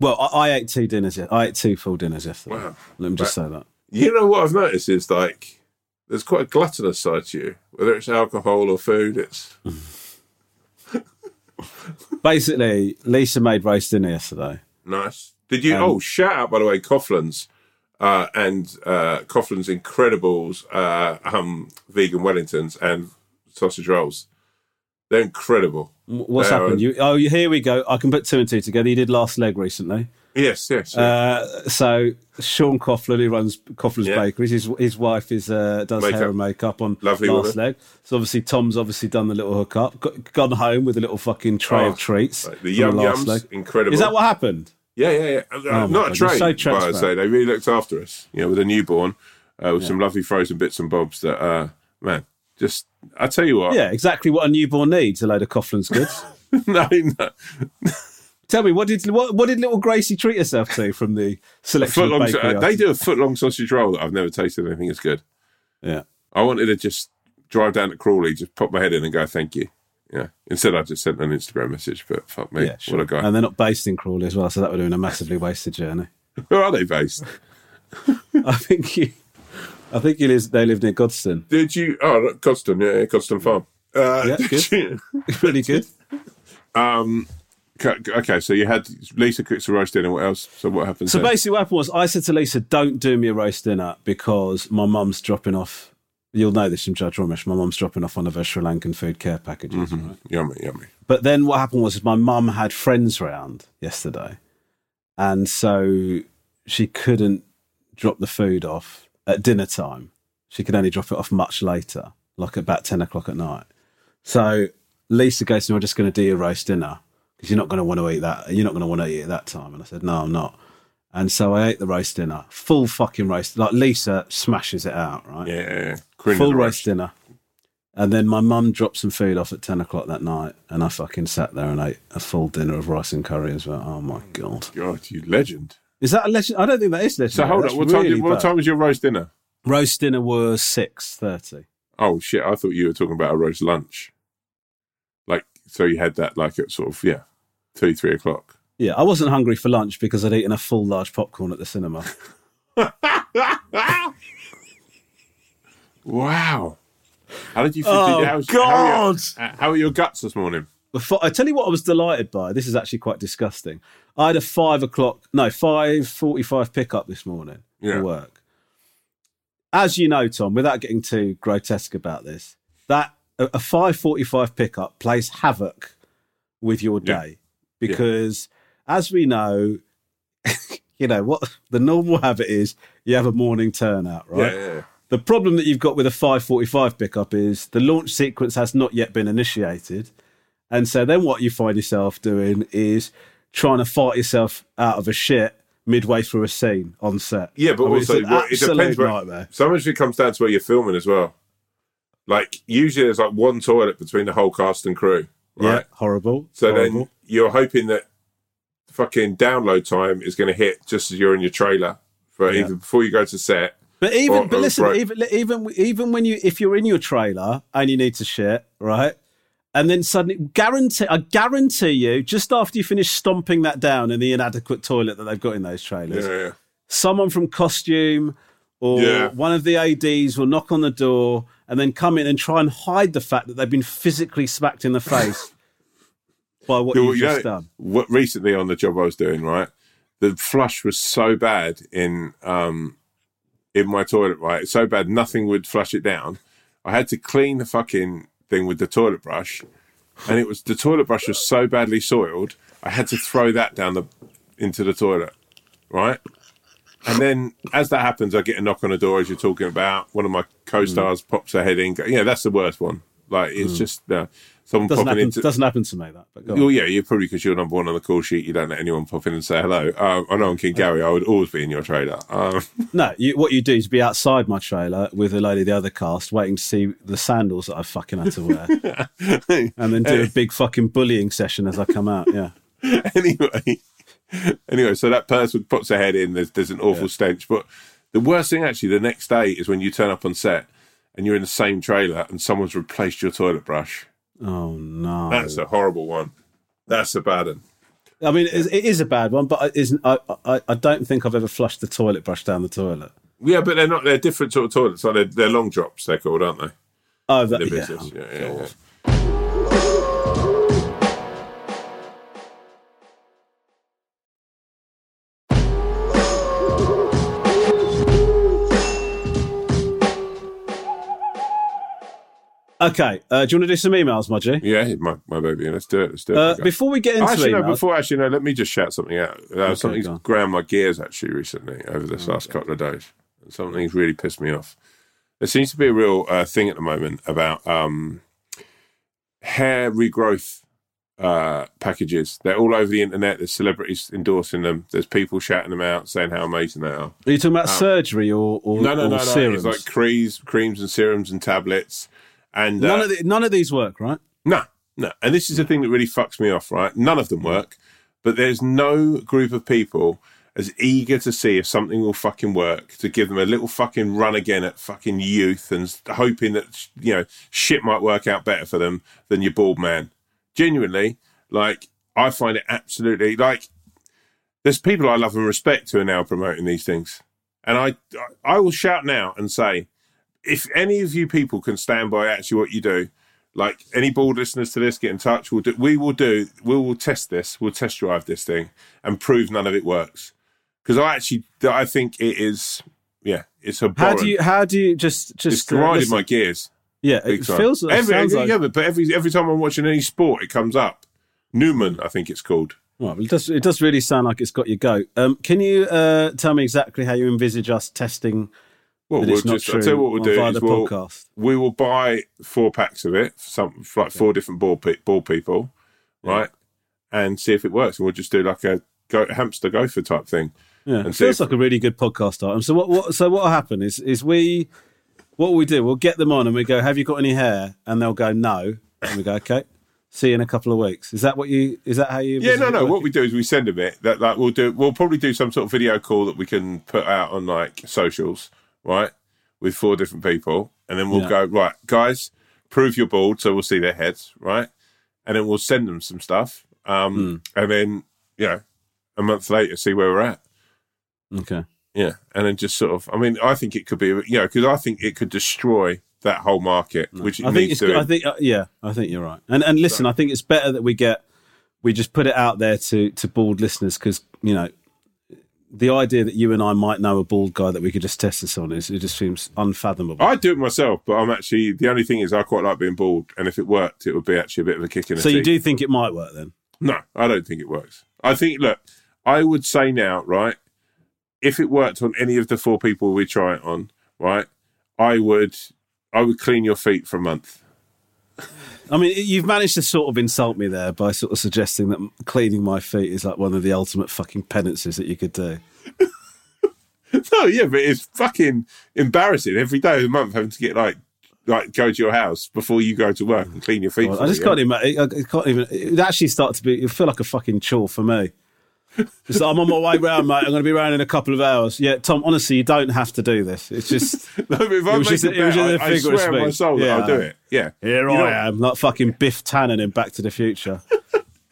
well, I, I ate two dinners. I ate two full dinners yesterday. Wow. Let me just say that. you know what I've noticed is like there's quite a gluttonous side to you, whether it's alcohol or food. It's Basically, Lisa made roast dinner yesterday. Nice. Did you? Um, oh, shout out by the way, Coughlan's uh, and uh, Coughlan's Incredibles uh, um, vegan Wellingtons and sausage rolls. They're incredible. What's They are- happened? You, oh, here we go. I can put two and two together. You did last leg recently. Yes, yes. yeah. Uh, so Sean Coughlin, who runs Coughlan's Yeah. Bakeries, his his wife is uh, does Makeup. hair and makeup on Lovely last woman. leg. So obviously Tom's obviously done the little hookup, got, gone home with a little fucking tray Oh, of treats. Like the yum last yums, leg. incredible. Is that what happened? Yeah, yeah, yeah. Uh, Oh not a train, so but I'd say they really looked after us. You know, with a newborn, uh, with some lovely frozen bits and bobs. That uh, man, just I tell you what. Yeah, exactly what a newborn needs. A load of Coughlan's goods. no, no. Tell me, what did what, what did little Gracie treat herself to from the selection of long, bakery uh, they do a foot long sausage roll that I've never tasted anything as good. Yeah. I wanted to just drive down to Crawley, just pop my head in and go, thank you. Yeah. Instead, I just sent an Instagram message, but fuck me. Yeah, sure. What a guy. And they're not based in Crawley as well, so that would have been a massively wasted journey. Where are they based? I think you, I think he lives, they live near Godstone. Did you? Oh, Godstone, yeah, Godstone Farm. Uh, Yeah, good. you- Really good. um, okay, so you had Lisa cooks a roast dinner. What else? So what happens? So then? basically, what happened was I said to Lisa, "Don't do me a roast dinner because my mum's dropping off." You'll know this from Judge Romesh. My mum's dropping off one of her Sri Lankan food care packages. Mm-hmm. right? yummy, yummy. But then what happened was my mum had friends round yesterday, and so she couldn't drop the food off at dinner time. She could only drop it off much later, like about ten o'clock at night. So Lisa goes to me, "I'm just going to do your roast dinner because you're not going to want to eat that. You're not going to want to eat it at that time." And I said, "No, I'm not." And so I ate the roast dinner, full fucking roast. Like Lisa smashes it out, right? Yeah, yeah, yeah. Queen full roast dinner. And then my mum dropped some food off at 10 o'clock that night, and I fucking sat there and ate a full dinner of rice and curry as well. Oh my God. God, you legend. Is that a legend? I don't think that is legend. So hold on. What time? really Did, what time was your roast dinner? Roast dinner was 6.30. Oh shit! I thought you were talking about a roast lunch. Like, so you had that like at sort of yeah, two, three o'clock. Yeah, I wasn't hungry for lunch because I'd eaten a full large popcorn at the cinema. Wow. How did you feel? Oh, how's- God. Uh, how are, your, how are your guts this morning? Before, I tell you what I was delighted by. This is actually quite disgusting. I had a five o'clock, no, 5.45 pickup this morning Yeah. for work. As you know, Tom, without getting too grotesque about this, that a, a 5.45 pickup plays havoc with your Yeah. day because as we know, you know, what the normal habit is you have a morning turnout, right? Yeah, yeah, yeah. The problem that you've got with a 545 pickup is the launch sequence has not yet been initiated. And so then what you find yourself doing is trying to fight yourself out of a shit midway through a scene on set. Yeah, but I mean, also well, it depends. Where, nightmare. sometimes it comes down to where you're filming as well. Like usually, there's like one toilet between the whole cast and crew, Yeah, horrible. So horrible. then you're hoping that fucking download time is going to hit just as you're in your trailer for Yeah. either before you go to set. But even, but listen, right. even even even when you if you're in your trailer and you need to shit, right? And then suddenly, guarantee I guarantee you, just after you finish stomping that down in the inadequate toilet that they've got in those trailers, Yeah, yeah. someone from costume or Yeah. one of the ads will knock on the door and then come in and try and hide the fact that they've been physically smacked in the face by what you've you just know, done. What recently on the job I was doing, right? The flush was so bad in um in my toilet, right? So bad nothing would flush it down. I had to clean the fucking thing with the toilet brush, and it was the toilet brush was so badly soiled. I had to throw that down the into the toilet, right? And then as that happens, I get a knock on the door as you're talking about. One of my co-stars Mm. pops her head in. Go, yeah, that's the worst one. Like it's just uh, someone Doesn't popping happen, into. doesn't happen to me, that. But. Well, yeah, you're probably because you're number one on the call sheet. You don't let anyone pop in and say hello. Um, I know I'm King Gary. I would always be in your trailer. Um, No, you, what you do is be outside my trailer with a load of the other cast, waiting to see the sandals that I fucking had to wear, and then do a big fucking bullying session as I come out. Yeah, anyway, anyway, so that person puts their head in. There's there's an awful stench. But the worst thing actually, the next day is when you turn up on set and you're in the same trailer and someone's replaced your toilet brush. Oh no, That's a horrible one. That's a bad one. I mean, it is- it is a bad one, but it isn't. I, I, I don't think I've ever flushed the toilet brush down the toilet. Yeah, but they're not. They're different sort of toilets. Like they're, they're long drops. They're called, aren't they? Oh, that, yeah. Yeah, yeah, yeah. Okay, uh, do you want to do some emails, Mudgy? Yeah, my, my baby. Let's do it. Let's do it. Uh, before we get into actually, no, before actually, no, let me just shout something out. Uh, something's ground my gears actually recently over this last couple of days. Something's really pissed me off. There seems to be a real uh, thing at the moment about um, hair regrowth uh, packages. They're all over the internet. There's celebrities endorsing them. There's people shouting them out, saying how amazing they are. are you talking about surgery or, or, um, No, no, or no, no. serums? It's like creams, creams and serums and tablets. And none uh, of the, none of these work, right? no, no. And this is the thing that really fucks me off, right? None of them work, but there's no group of people as eager to see if something will fucking work to give them a little fucking run again at fucking youth and hoping that, you know, shit might work out better for them than your bald man. Genuinely, like, I find it absolutely like there's people I love and respect who are now promoting these things. And I, I will shout now and say, if any of you people can stand by actually what you do, Like any board listeners to this, get in touch. We'll do. We will do. We will test this. We'll test drive this thing and prove none of it works. Because I actually, I think it is. Yeah, it's a. How do you? How do you just just It's grinding my gears. Yeah, it time. feels. It every, sounds like, yeah, but every every time I'm watching any sport, it comes up. Numan, I think it's called. Well, it does. It does really sound like it's got your goat. Um, can you uh, tell me exactly how you envisage us testing Well, we'll just. I'll tell you what we'll do is we'll, podcast? we will buy four packs of it, some like four different ball pe- ball people, right, and see if it works. And we'll just do like a go, hamster gopher type thing. Yeah, and it feels if- like a really good podcast item. So what? What? So what will happen is is we what we do? We'll get them on and we go. Have you got any hair? And they'll go no. And we go okay. See you in a couple of weeks. Is that what you? Is that how you? Yeah, no, no. What we do is we send them it. That like we'll do. We'll probably do some sort of video call that we can put out on like socials, right, with four different people, and then we'll Yeah. go right, guys, prove you're bald, so we'll see their heads, right, and then we'll send them some stuff, um, Hmm. and then you know, a month later, see where we're at. Okay. Yeah, and then just sort of. I mean, I think it could be, you know, because I think it could destroy that whole market, which it I think needs it's. to. I think uh, yeah. I think you're right. And and listen, I think it's better that we get we just put it out there to to bald listeners because you know the idea that you and I might know a bald guy that we could just test this on is it just seems unfathomable. I'd do it myself, but I'm actually the only thing is I quite like being bald, and if it worked, it would be actually a bit of a kick in the teeth. so you teeth. do think it might work then? No, I don't think it works. I think, look, I would say now, right, if it worked on any of the four people we try it on, right, I would, I would clean your feet for a month. I mean, you've managed to sort of insult me there by sort of suggesting that cleaning my feet is like one of the ultimate fucking penances that you could do. No, yeah, but it's fucking embarrassing every day of the month having to get like, like go to your house before you go to work and clean your feet. Well, I just you, can't imagine. I can't even. It actually start to be. It feel like a fucking chore for me. It's like, I'm on my way round, mate. I'm going to be round in a couple of hours. Yeah, Tom. Honestly, you don't have to do this. It's just No, if I It was just a it was bet, just a I, I swear on my soul that I'll do it. Yeah, here You know- I am, like fucking Biff Tannen in Back to the Future.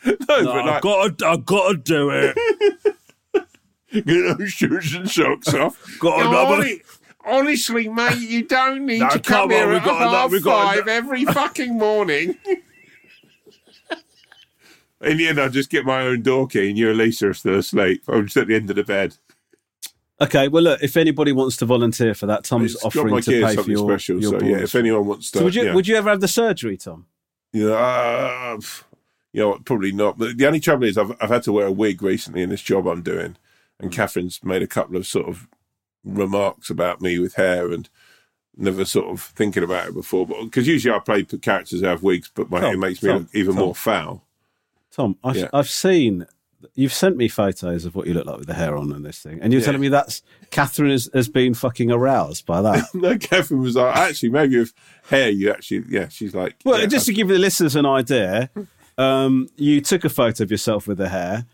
No, but like, got to, I've got to do it. get those shoes and socks off. Got No, another- Honestly, mate, you don't need No, to come come here on, we've at half we've got five ano- every fucking morning. In the end, I just get my own door key, and you and Leesa are still asleep. I'm just at the end of the bed. Okay, well, look, if anybody wants to volunteer for that, Tom's It's offering to pay for your, special. your so yeah, if anyone wants to, So would you yeah. would you ever have the surgery, Tom? You know, uh, you know, probably not. But the only trouble is, I've I've had to wear a wig recently in this job I'm doing, and Mm. Catherine's made a couple of sort of remarks about me with hair and never sort of thinking about it before. But because usually I play characters who have wigs, but my Tom, it makes me Tom, look even Tom. more foul. Tom, I've, Yeah. I've seen. You've sent me photos of what you look like with the hair on and this thing, and you're Yeah. telling me that's Catherine has, has been fucking aroused by that. no, Catherine was like, actually, maybe with hair, you actually, yeah, she's like, Well, yeah, just to give the listeners an idea, um, you took a photo of yourself with the hair,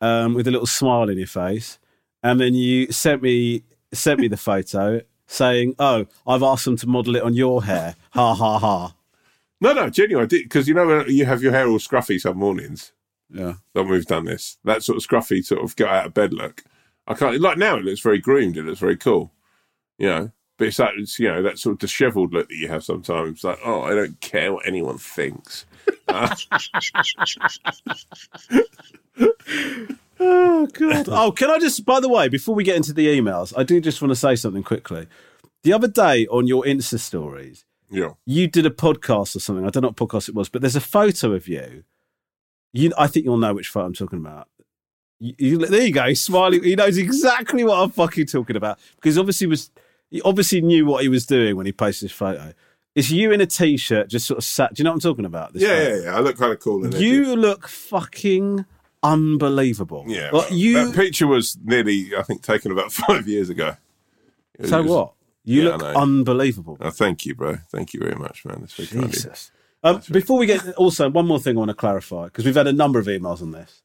um, with a little smile in your face, and then you sent me sent me the photo saying, "Oh, I've asked them to model it on your hair." Ha ha ha. No, no, did because you know when you have your hair all scruffy some mornings. Yeah. when we've done this. That sort of scruffy sort of get out of bed look. I can't like now it looks very groomed, it looks very cool. You know. But it's that it's, you know, that sort of dishevelled look that you have sometimes. Like, oh, I don't care what anyone thinks. Oh god. oh, can I just? By the way, before we get into the emails, I do just want to say something quickly. The other day on your Insta stories, Yeah. you did a podcast or something. I don't know what podcast it was, but there's a photo of you. You, I think you'll know which photo I'm talking about. You, you- there you go, smiling. He knows exactly what I'm fucking talking about because obviously was he obviously knew what he was doing when he posted this photo. It's you in a t-shirt, just sort of sat. Do you know what I'm talking about? This Yeah, yeah, yeah. I look kind of cool in it. You look fucking unbelievable. Yeah. Like, you. That picture was nearly, I think, taken about five years ago. It so just- what? You Yeah, look unbelievable. Oh, thank you, bro. Thank you very much, man. That's very kind of you. Jesus. Um, before we get also one more thing I want to clarify because we've had a number of emails on this.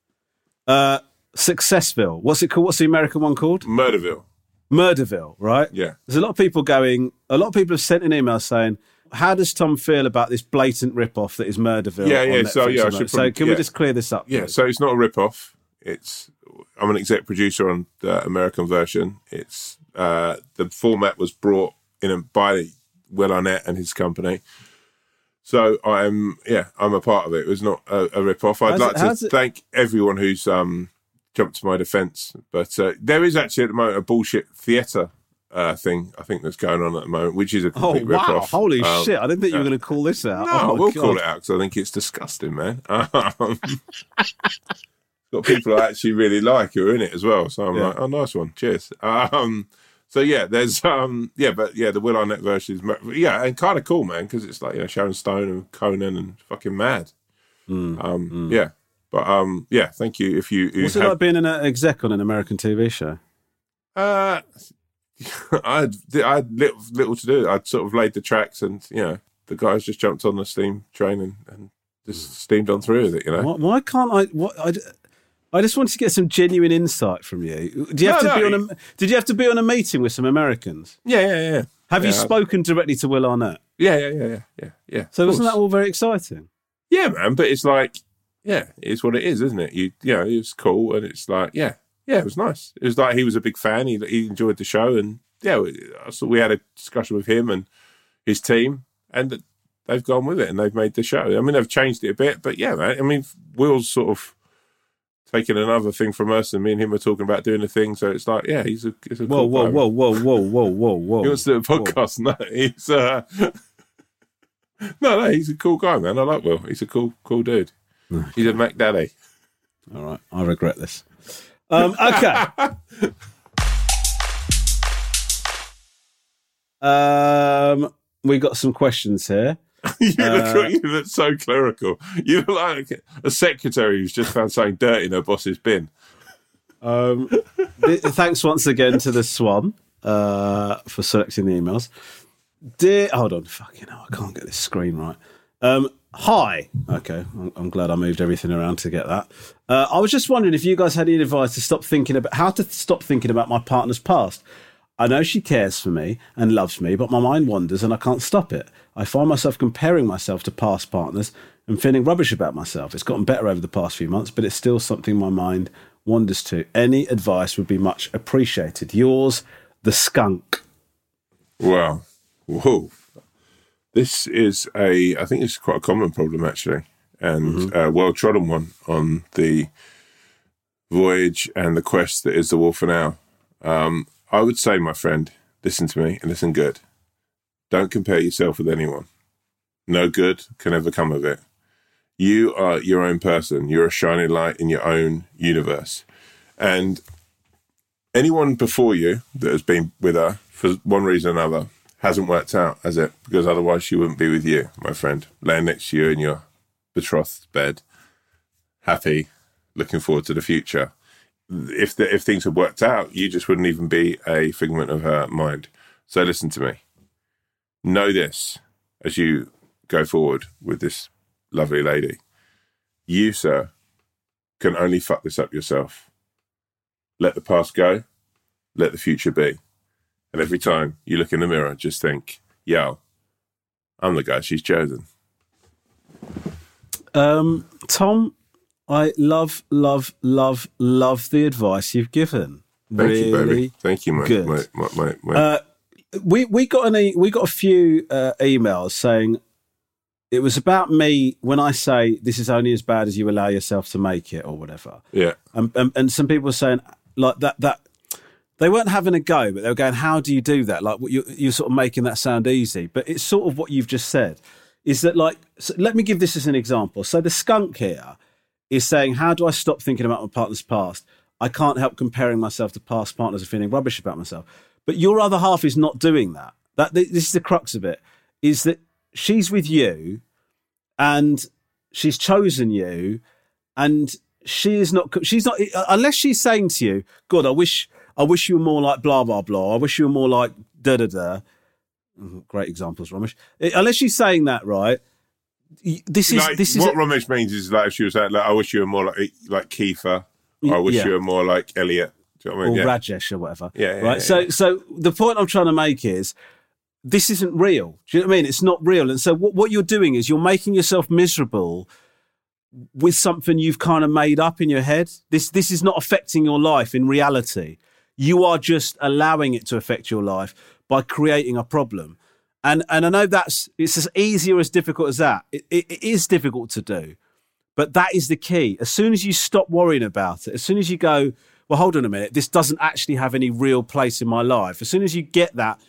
Uh, Successville. What's it called? What's the American one called? Murderville. Murderville. Right. Yeah. There's a lot of people going. A lot of people have sent an email saying, "How does Tom feel about this blatant rip-off that is Murderville?" Yeah, on yeah, so, yeah, I should that? So probably- can we just clear this up? Yeah, please? so it's not a rip-off. It's I'm an exec producer on the American version. It's uh, the format was brought in by Will Arnett and his company. So I'm yeah, I'm a part of it. It was not a, a rip off. I'd How's like it- to it- thank everyone who's um jumped to my defence. But uh, there is actually at the moment a bullshit theatre uh, thing I think that's going on at the moment, which is a Oh complete rip wow! off. Holy Um, shit! I didn't think you were yeah. going to call this out. No, oh, will God. call it out because I think it's disgusting, man. Um, got people I actually really like who are in it as well. So I'm Yeah. like, oh, nice one, cheers. Um, so yeah, there's um, yeah, but yeah, the Will Arnett version is yeah, and kind of cool, man, because it's like you know Sharon Stone and Conan and fucking mad. Mm, Um, yeah, but um, yeah, thank you if you. you What's it like being an uh, exec on an American TV show? Uh, I had I had little, little to do. I'd sort of laid the tracks, and you know, the guys just jumped on the steam train and, and just steamed on through with it. You know, Why, why can't I? What I, I just wanted to get some genuine insight from you. Do you have No, to be on a? Did you have to be on a meeting with some Americans? yeah, yeah, yeah, Have you Yeah. spoken directly to Will Arnett? yeah, yeah, yeah, yeah, yeah. yeah So wasn't that all very exciting? Yeah, man. But it's like, yeah, it's what it is, isn't it? You, you know, it was cool, and it's like, yeah, yeah, it was nice. It was like he was a big fan. He he enjoyed the show, and yeah, we- so we had a discussion with him and his team, and they've gone with it and they've made the show. I mean, they've changed it a bit, but yeah, man. I mean, Will's sort of taking another thing from us, and me and him are talking about doing a thing. So it's like, yeah, he's a, he's a Whoa, cool whoa, whoa, whoa, whoa, whoa, whoa, whoa! He wants to do a podcast. No, he's uh, no, no, he's a cool guy, man. I like Will. He's a cool, cool dude. He's a Mac Daddy. All right, I regret this. Um, okay. um, we got some questions here. you look, Uh, you look so clerical. You look like a secretary who's just found something dirty in her boss's bin. Um, th- thanks once again to the Swan uh, for selecting the emails. Dear, hold on, fucking hell, I can't get this screen right. Um, hi, okay, I'm, I'm glad I moved everything around to get that. Uh, I was just wondering if you guys had any advice to stop thinking about how to stop thinking about my partner's past. I know she cares for me and loves me, but my mind wanders and I can't stop it. I find myself comparing myself to past partners and feeling rubbish about myself. It's gotten better over the past few months, but it's still something my mind wanders to. Any advice would be much appreciated. Yours, the skunk. Wow. Whoa. This is a, I think it's quite a common problem actually, and a well trodden one on the voyage and the quest that is the Wolf and Owl. Um, I would say, my friend, listen to me and listen good. Don't compare yourself with anyone. No good can ever come of it. You are your own person. You're a shining light in your own universe. And anyone before you that has been with her for one reason or another hasn't worked out, has it? Because otherwise she wouldn't be with you, my friend, laying next to you in your betrothed bed, happy, looking forward to the future. If the, if things had worked out, you just wouldn't even be a figment of her mind. So listen to me. Know this as you go forward with this lovely lady. You, sir, can only fuck this up yourself. Let the past go, let the future be. And every time you look in the mirror, just think, yo, I'm the guy she's chosen. Um, Tom, I love, love, love, love the advice you've given. Thank really, you, baby. Thank you, my, good. my, my, my, Uh, we we got an e- we got a few uh, emails saying it was about me when I say this is only as bad as you allow yourself to make it or whatever. yeah. And, and, and some people were saying like that that they weren't having a go, but they were going, "How do you do that?" Like you you're sort of making that sound easy, but it's sort of what you've just said. Is that like? So let me give this as an example. So the skunk here is saying, "How do I stop thinking about my partner's past? I can't help comparing myself to past partners and feeling rubbish about myself." But your other half is not doing that. That this is the crux of it: is that she's with you, and she's chosen you, and she is not she's not unless she's saying to you god i wish i wish you were more like blah blah blah i wish you were more like da da da Mhm, great examples Romesh Eh, unless she's saying that right this is like, this is what Romesh means is like if she was like, like, I wish you were more like like Kiefer, or I wish Yeah. you were more like Elliot. Do you know what I or mean? Yeah. rajesh or whatever Yeah, yeah, right so so the point i'm trying to make is this isn't real do you know what i mean it's not real and so what, what you're doing is you're making yourself miserable with something you've kind of made up in your head. This this is not affecting your life in reality. You are just allowing it to affect your life by creating a problem. And and I know that's it's as easy or as difficult as that. It, it, it is difficult to do, but that is the key. As soon as you stop worrying about it, as soon as you go, well, hold on a minute, this doesn't actually have any real place in my life. As soon as you get that,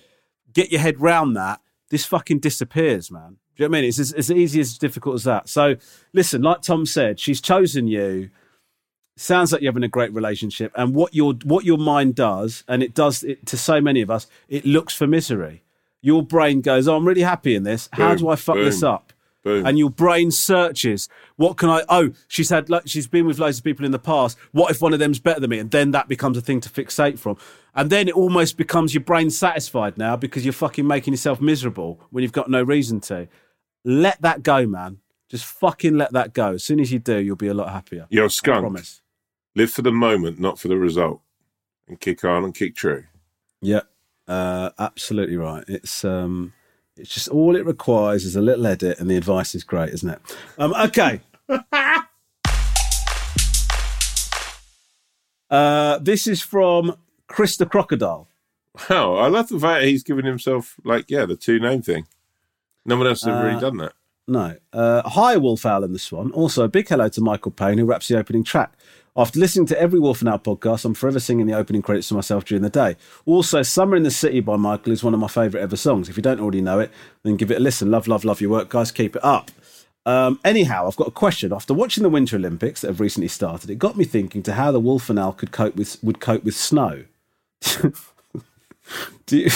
get your head round that, this fucking disappears, man. Do you know what I mean? It's as, as easy as difficult as that. So listen, like Tom said, she's chosen you. Sounds like you're having a great relationship, and what your what your mind does, and it does it to so many of us, it looks for misery. Your brain goes, "Oh, I'm really happy in this. How Boom, do I fuck this up?" boom. And your brain searches, "What can I?" Oh, she's had like she's been with loads of people in the past. What if one of them's better than me? And then that becomes a thing to fixate from. And then it almost becomes your brain satisfied now because you're fucking making yourself miserable when you've got no reason to. Let that go, man. Just fucking let that go. As soon as you do, you'll be a lot happier. Yo, I skunk. promise. Live for the moment, not for the result. And kick on and kick true. Yeah, uh, absolutely right. It's um, it's just all it requires is a little edit, and the advice is great, isn't it? Um, okay. uh, this is from Chris the Crocodile. Wow, I love the fact he's given himself, like, yeah, the two name thing. No one else has Uh, really done that. No. Uh, hi, Wolf Owl and the Swan. Also, a big hello to Michael Payne, who raps the opening track. After listening to every Wolf and Owl podcast, I'm forever singing the opening credits to myself during the day. Also, Summer in the City by Michael is one of my favourite ever songs. If you don't already know it, then give it a listen. Love, love, love your work, guys. Keep it up. Um, anyhow, I've got a question. After watching the Winter Olympics that have recently started, it got me thinking to how the Wolf and Owl could cope with would cope with snow. do you?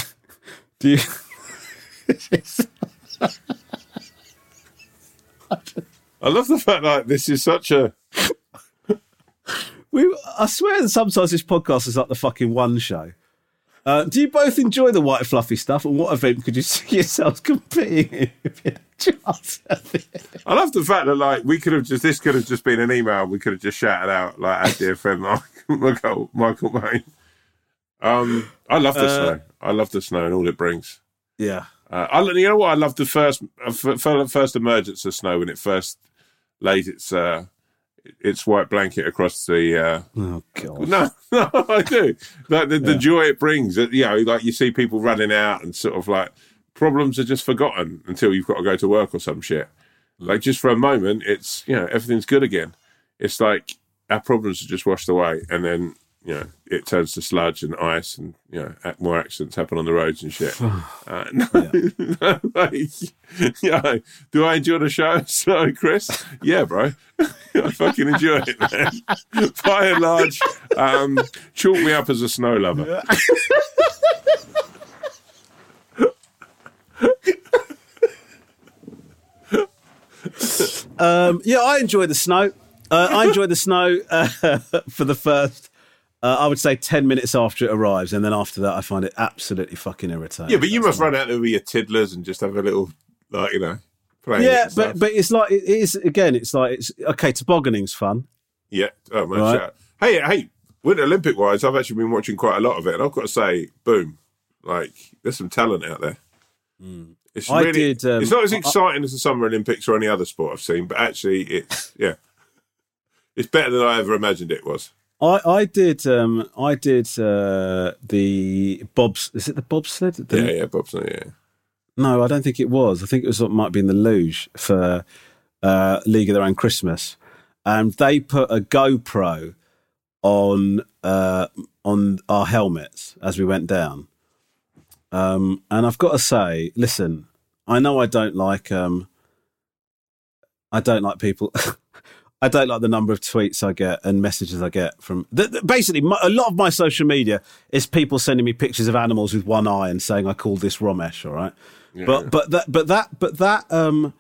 Do you? I love the fact like this is such a We, I swear that sometimes this podcast is like the fucking one show. Uh, do you both enjoy the white fluffy stuff? And what event could you see yourselves competing in? if you had a chance? I love the fact that like we could have just this could have just been an email. We could have just shouted out like our dear friend Michael Michael, Michael Maine. Um, I love the Uh, snow. I love the snow and all it brings. yeah. Uh, I, you know what? I love the first uh, first emergence of snow when it first laid its uh, its white blanket across the. Uh, Oh god. no, no, I do. Like the, the joy it brings. You know, like you see people running out and sort of like problems are just forgotten until you've got to go to work or some shit. Like just for a moment, it's you know everything's good again. It's like our problems are just washed away, and then you know it turns to sludge and ice, and you know more accidents happen on the roads and shit. uh, no, like, yeah. Do I enjoy the show? So, Chris, yeah, bro, I fucking enjoy it, man. By and large, um, chalk me up as a snow lover. Um, yeah, I enjoy the snow. Uh, I enjoy the snow uh, for the first, uh, I would say, 10 minutes after it arrives. And then after that, I find it absolutely fucking irritating. Yeah, but you must run out there with your tiddlers and just have a little, like you know, play. Yeah, but, but it's like, it is, again, it's like, it's okay, tobogganing's fun. yeah. Oh man, Right. hey, hey, Winter Olympic wise, I've actually been watching quite a lot of it, and I've got to say, boom, like there's some talent out there. It's I really, did, um, it's not as I- exciting as the Summer Olympics or any other sport I've seen, but actually, it's yeah, it's better than I ever imagined it was. I, I did um I did uh the bobs is it the bobsled The- Yeah, yeah, Bob's yeah. No I don't think it was I think it was it might be in the luge for uh League of Their Own Christmas and they put a GoPro on uh on our helmets as we went down um and I've got to say listen I know I don't like um I don't like people I don't like the number of tweets I get and messages I get from. th th- basically, my, a lot of my social media is people sending me pictures of animals with one eye and saying I call this Romesh. All right, but but that but that but that um,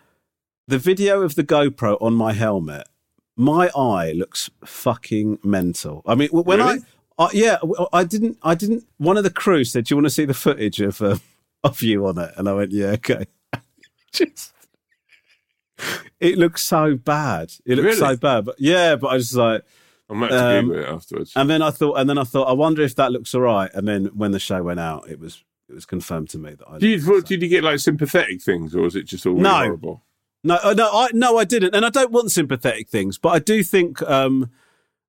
the video of the GoPro on my helmet, my eye looks fucking mental. I mean, when Really? I, I yeah, I didn't I didn't. One of the crew said, "Do you want to see the footage of uh, of you on it?" And I went, "Yeah, okay." Just. It looks so bad. It looks so bad. But yeah, but I was like, I'm going to um, Google it afterwards. and then I thought, and then I thought, I wonder if that looks all right. And then when the show went out, it was it was confirmed to me that I. did you did you get like sympathetic things, or was it just all No. horrible? No, uh, no, I no, I didn't, and I don't want sympathetic things, but I do think, um,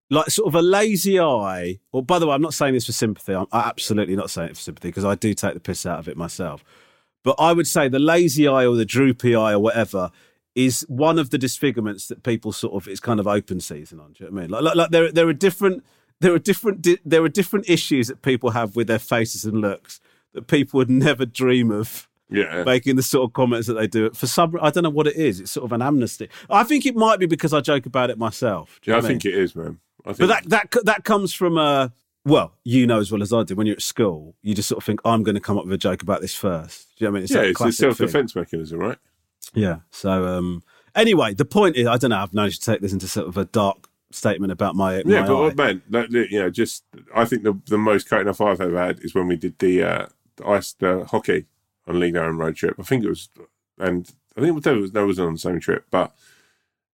like, sort of a lazy eye. Well, by the way, I'm not saying this for sympathy. I'm, I'm absolutely not saying it for sympathy because I do take the piss out of it myself. But I would say the lazy eye or the droopy eye or whatever is one of the disfigurements that people sort of it's kind of open season on. Do you know what I mean? Like, like, like there there are different there are different di- there are different issues that people have with their faces and looks that people would never dream of Yeah. making the sort of comments that they do. For some, I don't know what it is. It's sort of an amnesty. I think it might be because I joke about it myself. Yeah, I what think it is, man. I think but that that that comes from uh well, you know as well as I do. When you're at school, you just sort of think, "I'm going to come up with a joke about this first. Do you know what I mean? yeah, it's a classic self thing. defense mechanism, right? Yeah. So um anyway, the point is, I don't know. I've managed to take this into sort of a dark statement about my my Yeah, but eye. what, man, that, you know, just I think the the most cutting off I've ever had is when we did the uh, the ice the hockey on League Aaron road trip. I think it was, and I think it was, it wasn't on the same trip, but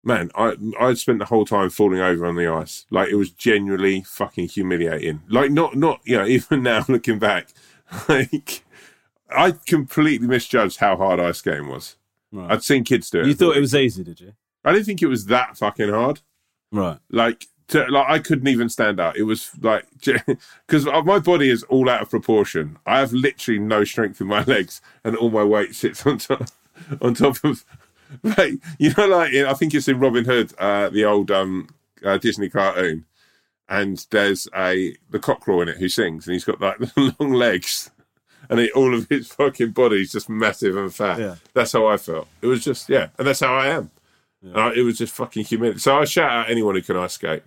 man, I I spent the whole time falling over on the ice. Like it was genuinely fucking humiliating. Like not not you know even now looking back, like I completely misjudged how hard ice skating was. Right. I'd seen kids do it. You thought it was easy, did you? I didn't think it was that fucking hard Right. like to, like I couldn't even stand up. It was like because my body is all out of proportion. I have literally no strength in my legs, and all my weight sits on top on top of. Like you know, like I think it's in Robin Hood, uh, the old um, uh, Disney cartoon, and there's a the cockerel in it who sings, and he's got like long legs, and he, all of his fucking body's just massive and fat. Yeah. That's how I felt. It was just yeah, and that's how I am. And I, it was just fucking humiliating. So I shout out anyone who can ice skate,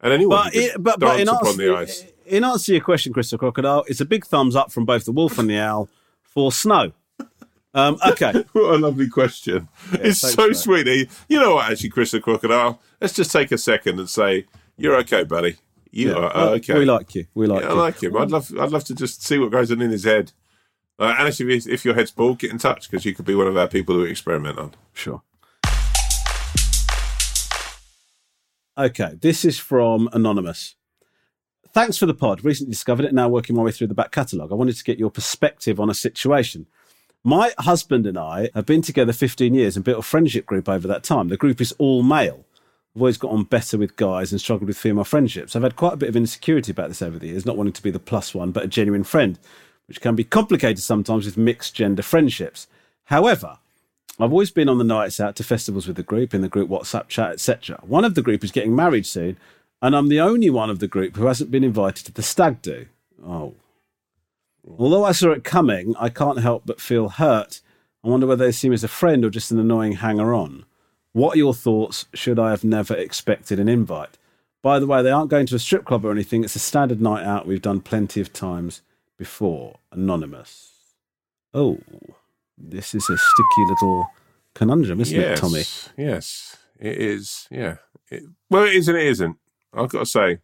and anyone But, it, but, but in, answer, the ice. in answer to your question, Chris the Crocodile, it's a big thumbs up from both the wolf and the owl for snow. Um, okay. What a lovely question! it's thanks, so mate. sweet. You know what, actually, Chris the Crocodile. Let's just take a second and say you're okay, buddy. You are Well, okay. We like you. We like Yeah, I like him. I'd love, I'd love to just see what goes on in his head. Uh, and actually, if, if your head's bald, get in touch because you could be one of our people who we experiment on. Sure. Okay, this is from Anonymous. Thanks for the pod. Recently discovered it, now working my way through the back catalogue. I wanted to get your perspective on a situation. My husband and I have been together 15 years and built a friendship group over that time. The group is all male. I've always got on better with guys and struggled with female friendships. I've had quite a bit of insecurity about this over the years, not wanting to be the plus one, but a genuine friend, which can be complicated sometimes with mixed gender friendships. However, I've always been on the nights out to festivals with the group, in the group WhatsApp chat, etc. One of the group is getting married soon, and I'm the only one of the group who hasn't been invited to the stag do. Oh. Although I saw it coming, I can't help but feel hurt. I wonder whether they see me as a friend or just an annoying hanger on. What are your thoughts? Should I have never expected an invite? By the way, they aren't going to a strip club or anything. It's a standard night out we've done plenty of times before. Anonymous. Oh, this is a sticky little conundrum, isn't yes, it, Tommy? Yes, it is. Yeah. It, well, it is and it isn't. I've got to say,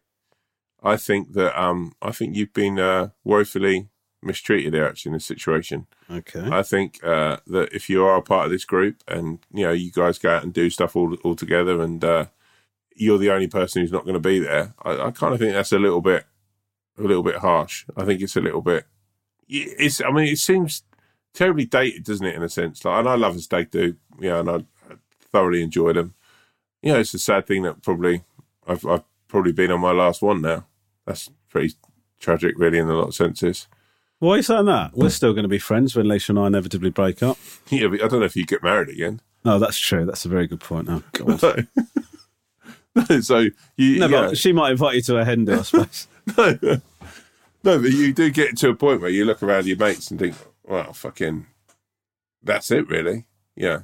I think that um, I think you've been uh, woefully mistreated there actually in this situation. Okay. I think uh, that if you are a part of this group and you know you guys go out and do stuff all all together and uh, you're the only person who's not going to be there, I, I kind of think that's a little bit a little bit harsh. I think it's a little bit. It's. I mean, it seems terribly dated, doesn't it? In a sense, like, and I love a stag do, yeah, and I, I thoroughly enjoy them. You know, it's a sad thing that probably I've I've probably been on my last one now. That's pretty tragic, really, in a lot of senses. Why are you saying that? We're hmm. still going to be friends when Leesa and I inevitably break up. Yeah, but I don't know if you get married again. No, that's true. That's a very good point. Oh, God. No, so you, No, yeah, but she might invite you to a hen do, I suppose. no, no, but you do get to a point where you look around your mates and think, "Well, fucking, that's it, really." Yeah,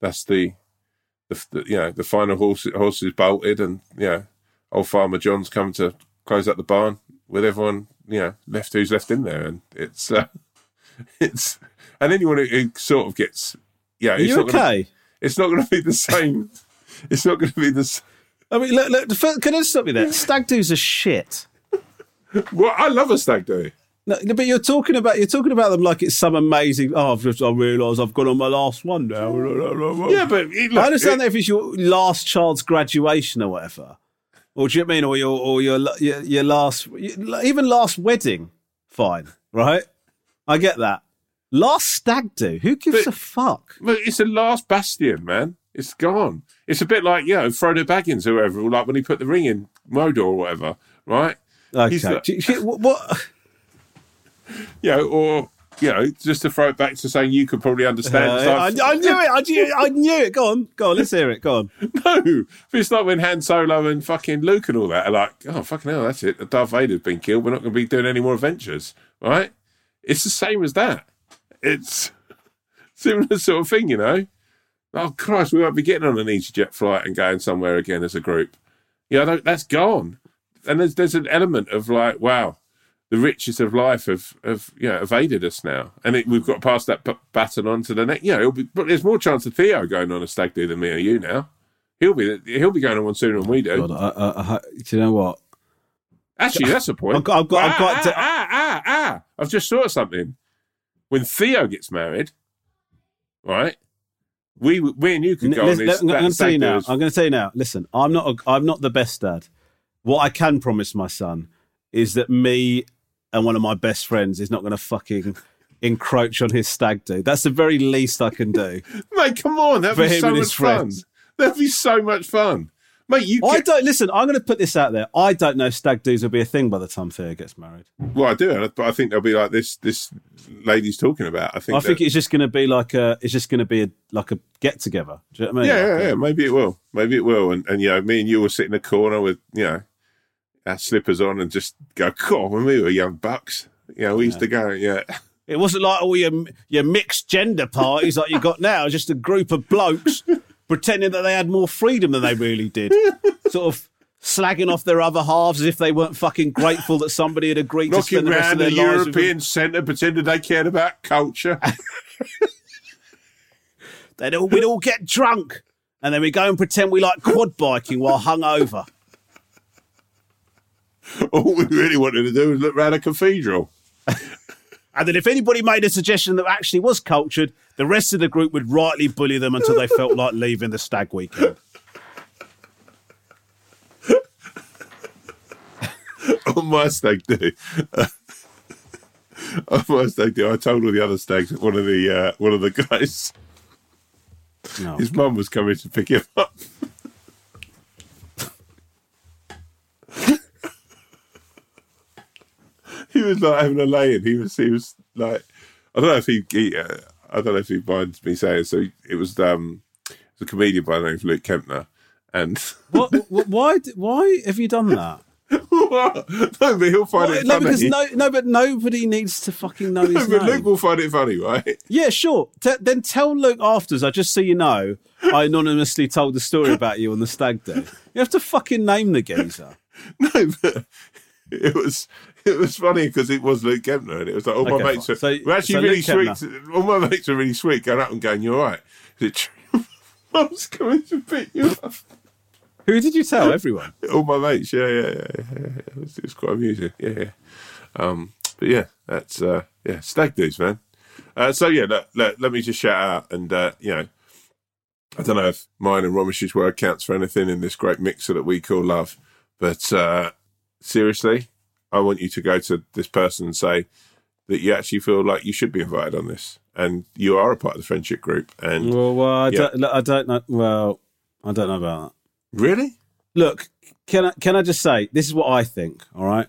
that's the, the, the you know, the final horse horse is bolted, and yeah, old Farmer John's come to close up the barn with everyone, you know, left who's left in there, and it's, uh, it's, and anyone who, who sort of gets, yeah, Are it's you not gonna, okay? it's not going to be the same. It's not going to be the. I mean, look, look, can I stop you there? Stag do's are shit. Well, I love a stag do. No, but you're talking about you're talking about them like it's some amazing. Oh, I've just I realise I've gone on my last one now. Yeah, but it, look, I understand it- that if it's your last child's graduation or whatever, or do you know I mean, or your or your your, your last even last wedding, fine, right? I get that. Last stag do. Who gives But- a fuck? It's the last bastion, man. It's gone. It's a bit like, you know, Frodo Baggins or whoever, like when he put the ring in Mordor or whatever, right? Okay. He's the- you- what, what? You know, or you know, just to throw it back to saying you could probably understand. Uh, stuff. I, I knew it. I knew, I knew it. Go on, go on. Let's hear it. Go on. No, it's like when Han Solo and fucking Luke and all that are like, oh fucking hell, that's it. Darth Vader's been killed. We're not going to be doing any more adventures, right? It's the same as that. It's similar sort of thing, you know. Oh Christ, we won't be getting on an EasyJet flight and going somewhere again as a group. Yeah, you know, that's gone. And there's there's an element of like, wow, the riches of life have have you know evaded us now, and it, we've got to pass that b- baton on to the next. You know, it'll be, but there's more chance of Theo going on a stag do than me or you now. He'll be he'll be going on one sooner than we do. God, I, I, I, do you know what? Actually, that's a point. I've got, I've got, ah, I've got ah, to, ah, ah, ah. I've just thought of something. When Theo gets married, right? We, we and you could go Listen, on this. I'm going to tell you now. as- I'm going to tell you now. Listen, I'm not. A, I'm not the best dad. What I can promise my son is that me and one of my best friends is not going to fucking encroach on his stag do. That's the very least I can do. Mate, come on, that'd For be him so and much his fun. friends. That'd be so much fun, mate. You I get, don't listen. I'm going to put this out there. I don't know if stag do's will be a thing by the time Theo gets married. well, I do, but I think there'll be like this. This lady's talking about. I think. I think it's just going to be like a. It's just going to be a, like a get together. Do you know what I mean? yeah, Like yeah, yeah. Maybe it will. Maybe it will. And and you know, me and you will sit in a corner with you know our slippers on and just go. God, when we were young bucks, you know, we used to go. Yeah, It wasn't like all your your mixed gender parties like you got now. Just a group of blokes pretending that they had more freedom than they really did. Sort of slagging off their other halves as if they weren't fucking grateful that somebody had agreed to spend the rest of their the lives. European centre, pretending they cared about culture. They'd all, we'd all get drunk and then we go and pretend we like quad biking while hungover. All we really wanted to do was look round a cathedral. And then if anybody made a suggestion that actually was cultured, the rest of the group would rightly bully them until they felt like leaving the stag weekend. on my stag do. on my stag do, I told all the other stags that one of the uh, one of the guys, No. his mum was coming to pick him up. He was like having a lay in. He was he was like I don't know if he, he uh, I don't know if he minds me saying so. It was um, it was a comedian by the name of Luke Kempner, and What, why? Why have you done that? what? no, but he'll find Well, it no, funny. because no, no, but nobody needs to fucking know No, his but name. Luke will find it funny, right? yeah, sure. T- then tell Luke afterwards. I just so you know, I anonymously told the story about you on the stag do. You have to fucking name the geezer. No, but it was it was funny because it was Luke Kempner, and it was like all Okay, my mates were, So- were actually so really Luke sweet. All my mates were really sweet, going up and going, "You're right." Is it true? Mum's coming to pick you up. Who did you tell? Everyone. All my mates, yeah, yeah, yeah, yeah. It, was, it was quite amusing, yeah, yeah. Um, but yeah, that's uh, yeah, stag dudes, man. Uh, so yeah, let, let, let me just shout out, and uh, you know, I don't know if mine and Romesh's word counts for anything in this great mixer that we call love, but uh, seriously, I want you to go to this person and say that you actually feel like you should be invited on this, and you are a part of the friendship group. And Well, well I, Yeah. don't, I don't know. Well, I don't know about that. really, Look, can I can I just say this is what I think? All right,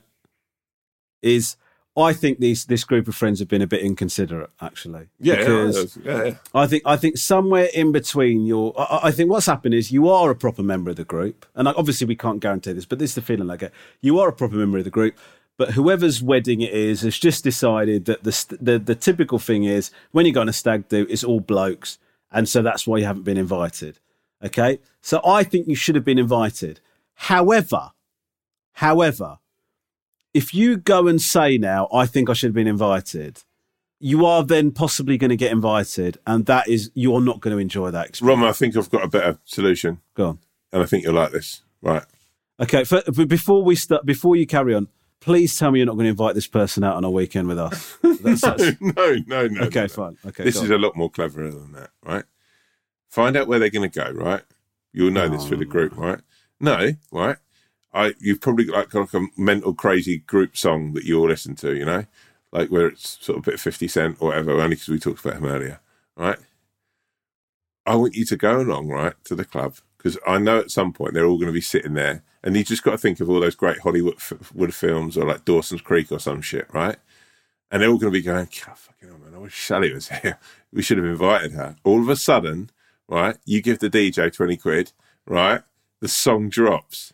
is I think these this group of friends have been a bit inconsiderate, actually. yeah, because yeah, yeah. I think I think somewhere in between your I, I think what's happened is you are a proper member of the group, and obviously we can't guarantee this, but this is the feeling I get. You are a proper member of the group, but whoever's wedding it is has just decided that the the, the typical thing is when you go on a stag do, it's all blokes, and so that's why you haven't been invited. Okay, so I think you should have been invited. However, however, if you go and say now, I think I should have been invited you are then possibly going to get invited, and that is you're not going to enjoy that experience. Rom, I think I've got a better solution, Go on. and I think you'll like this. Right. Okay, for, but before we start, before you carry on, please tell me you're not going to invite this person out on a weekend with us. That's, No, that's- no, no, no. okay, no. fine. Okay, This is on. a lot more cleverer than that, right? Find out where they're going to go, right? You'll know this for the ah. group, right? No, right? I you've probably got like, like a mental crazy group song that you all listen to, you know, like where it's sort of a bit of Fifty Cent or whatever. Only because we talked about him earlier, right? I want you to go along, right, to the club because I know at some point they're all going to be sitting there, and you just got to think of all those great Hollywood f- wood films or like Dawson's Creek or some shit, right? and they're all going to be going, God, fucking hell, man, I wish Sally was here. We should have invited her. All of a sudden, right, you give the DJ 20 quid, right, the song drops.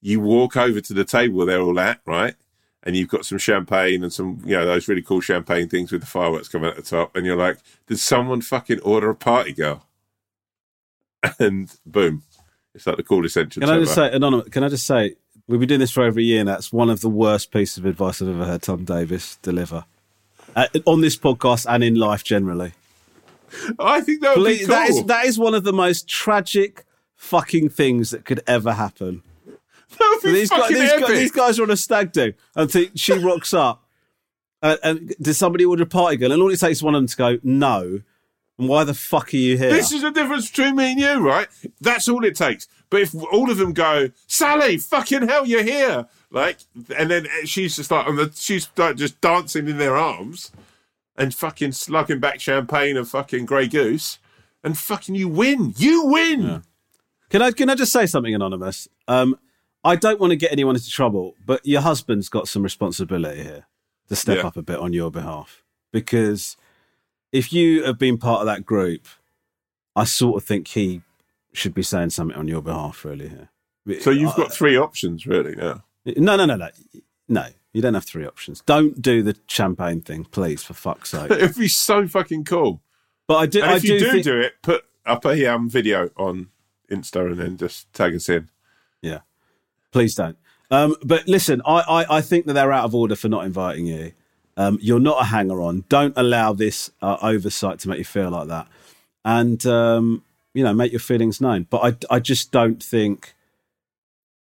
You walk over to the table they're all at, right, and you've got some champagne and some, you know, those really cool champagne things with the fireworks coming at the top, and you're like, did someone fucking order a party girl? And boom, it's like the coolest entrance Can I ever. just say, anonymous? Can I just say, we've been doing this for over a year, and that's one of the worst pieces of advice I've ever heard Tom Davis deliver uh, on this podcast and in life generally. I think that would be Please, cool. that is that is one of the most tragic fucking things that could ever happen. That be These guys, these, guys, epic. these guys are on a stag do, and think she rocks up. Uh, and does somebody order a party girl? And all it takes is one of them to go, no. And why the fuck are you here? This is the difference between me and you, right? That's all it takes. But if all of them go, Sally, fucking hell, you're here, like, and then she's just like, and the, she's like just dancing in their arms, and fucking slugging back champagne and fucking Grey Goose, and fucking you win, you win. Can I can I just say something anonymous? Um, I don't want to get anyone into trouble, but your husband's got some responsibility here to step Yeah. up a bit on your behalf because if you have been part of that group, I sort of think he should be saying something on your behalf, really. Here. So you've I- got three options, really. Now, no, no, no, no, no. You don't have three options. Don't do the champagne thing, please, for fuck's sake. it'd be so fucking cool. But I do. And I if you do think, do it, put up a um, video on Insta and then just tag us in. Yeah. Please don't. Um, but listen, I, I, I think that they're out of order for not inviting you. Um, you're not a hanger on. Don't allow this uh, oversight to make you feel like that. And, um, you know, make your feelings known. But I, I just don't think.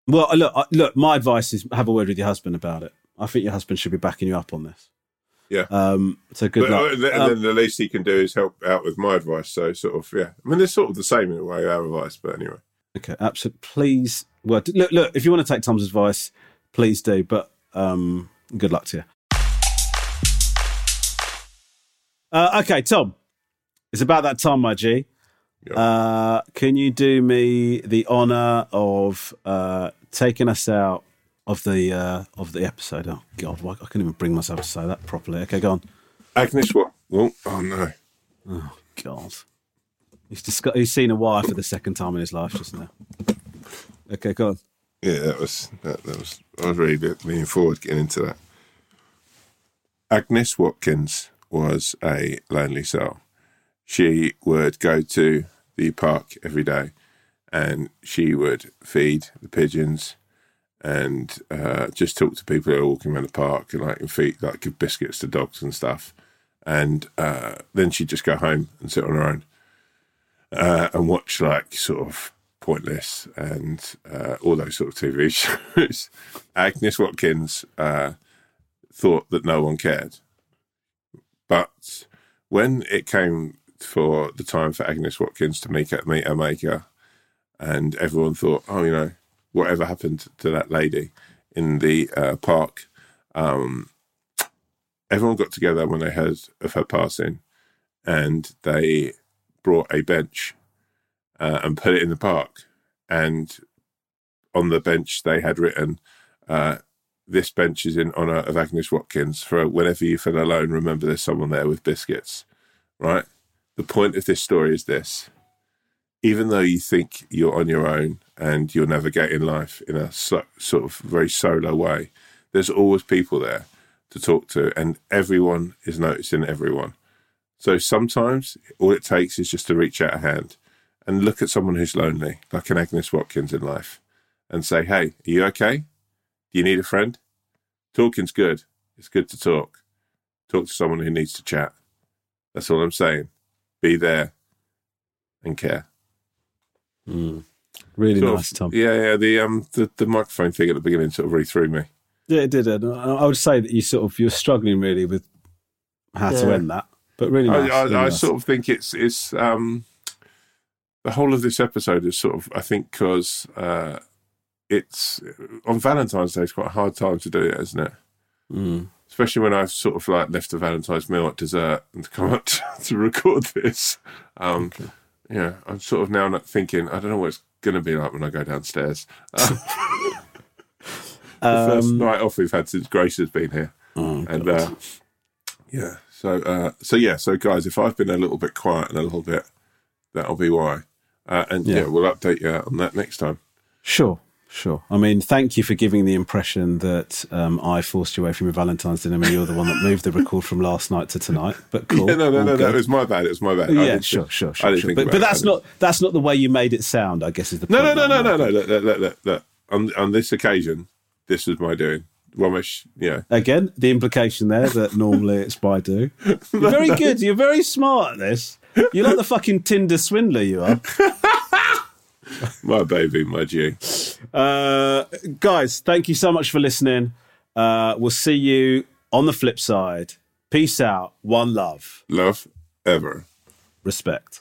Well, look, look, my advice is have a word with your husband about it. I think your husband should be backing you up on this. Yeah. Um, so good But luck. uh, and Um, then the least he can do is help out with my advice. So sort of, yeah. I mean, they're sort of the same in a way, our advice, but anyway. Okay, absolutely. Please, well, look, look. If you want to take Tom's advice, please do. But um, good luck to you. Uh, okay, Tom. It's about that time, my G. Yeah. Uh, can you do me the honor of uh, taking us out of the uh, of the episode? Oh God, why, I couldn't even bring myself to say that properly. Okay, go on. Agnes, what? Oh, oh no. Oh God, he's he's seen a wire for the second time in his life just now. Okay, go on. Yeah, that was that, that was. I was really leaning forward getting into that. Agnes Watkins was a lonely soul. She would go to the park every day, and she would feed the pigeons, and uh, just talk to people who are walking around the park, and like feed like give biscuits to dogs and stuff. And uh, then she'd just go home and sit on her own uh, and watch like sort of pointless and uh, all those sort of TV shows. Agnes Watkins uh, thought that no one cared, but when it came for the time for Agnes Watkins to meet meet her maker, and everyone thought, oh, you know, whatever happened to that lady in the uh, park? Um, everyone got together when they heard of her passing, and they brought a bench uh, and put it in the park. And on the bench, they had written, uh, This bench is in honour of Agnes Watkins. For whenever you feel alone, remember there's someone there with biscuits. Right? The point of this story is this even though you think you're on your own and you're navigating life in a so, sort of very solo way, there's always people there to talk to, and everyone is noticing everyone. So sometimes all it takes is just to reach out a hand and look at someone who's lonely, like an Agnes Watkins in life, and say, Hey, are you okay? Do you need a friend? Talking's good. It's good to talk. Talk to someone who needs to chat. That's all I'm saying. Be there and care. Really Sort of- nice, Tom. Yeah, yeah. The um the, the microphone thing at the beginning sort of really threw me. Yeah, it did. And I I would say that you sort of you're struggling really with how to end that, but really I, nice. I, really I nice. sort of think it's it's um the whole of this episode is sort of I think because uh, it's on Valentine's Day. It's quite a hard time to do it, isn't it? Mm. Especially when I've sort of like left a Valentine's meal at dessert and come up to, to record this. Um, Yeah, I'm sort of now not thinking. I don't know what it's going to be like when I go downstairs. Uh, the first Um, night off we've had since Grace has been here, oh, and uh, Yeah. So, uh, so yeah. So, guys, if I've been a little bit quiet and a little bit, that'll be why. Uh, and yeah. Yeah. we'll update you on that next time. Sure, sure. I mean, thank you for giving the impression that um, I forced you away from your Valentine's dinner when you're the one that moved the record from last night to tonight. But cool. Yeah, no, no, no, no. It was my bad. It was my bad. Yeah, sure, think- sure, I sure. didn't sure. think But, but that's I didn't- that's not the way you made it sound. I guess is the point. No, no, no, no, no, no. Look, look, look, look. On, on this occasion, this was my doing. Romesh, yeah. Again, the implication there that normally it's Baidu. You're very good. You're very smart at this. You're like the fucking Tinder swindler. You are. My baby, my G. Uh, guys, thank you so much for listening. Uh, we'll see you on the flip side. Peace out. One love. Love ever. Respect.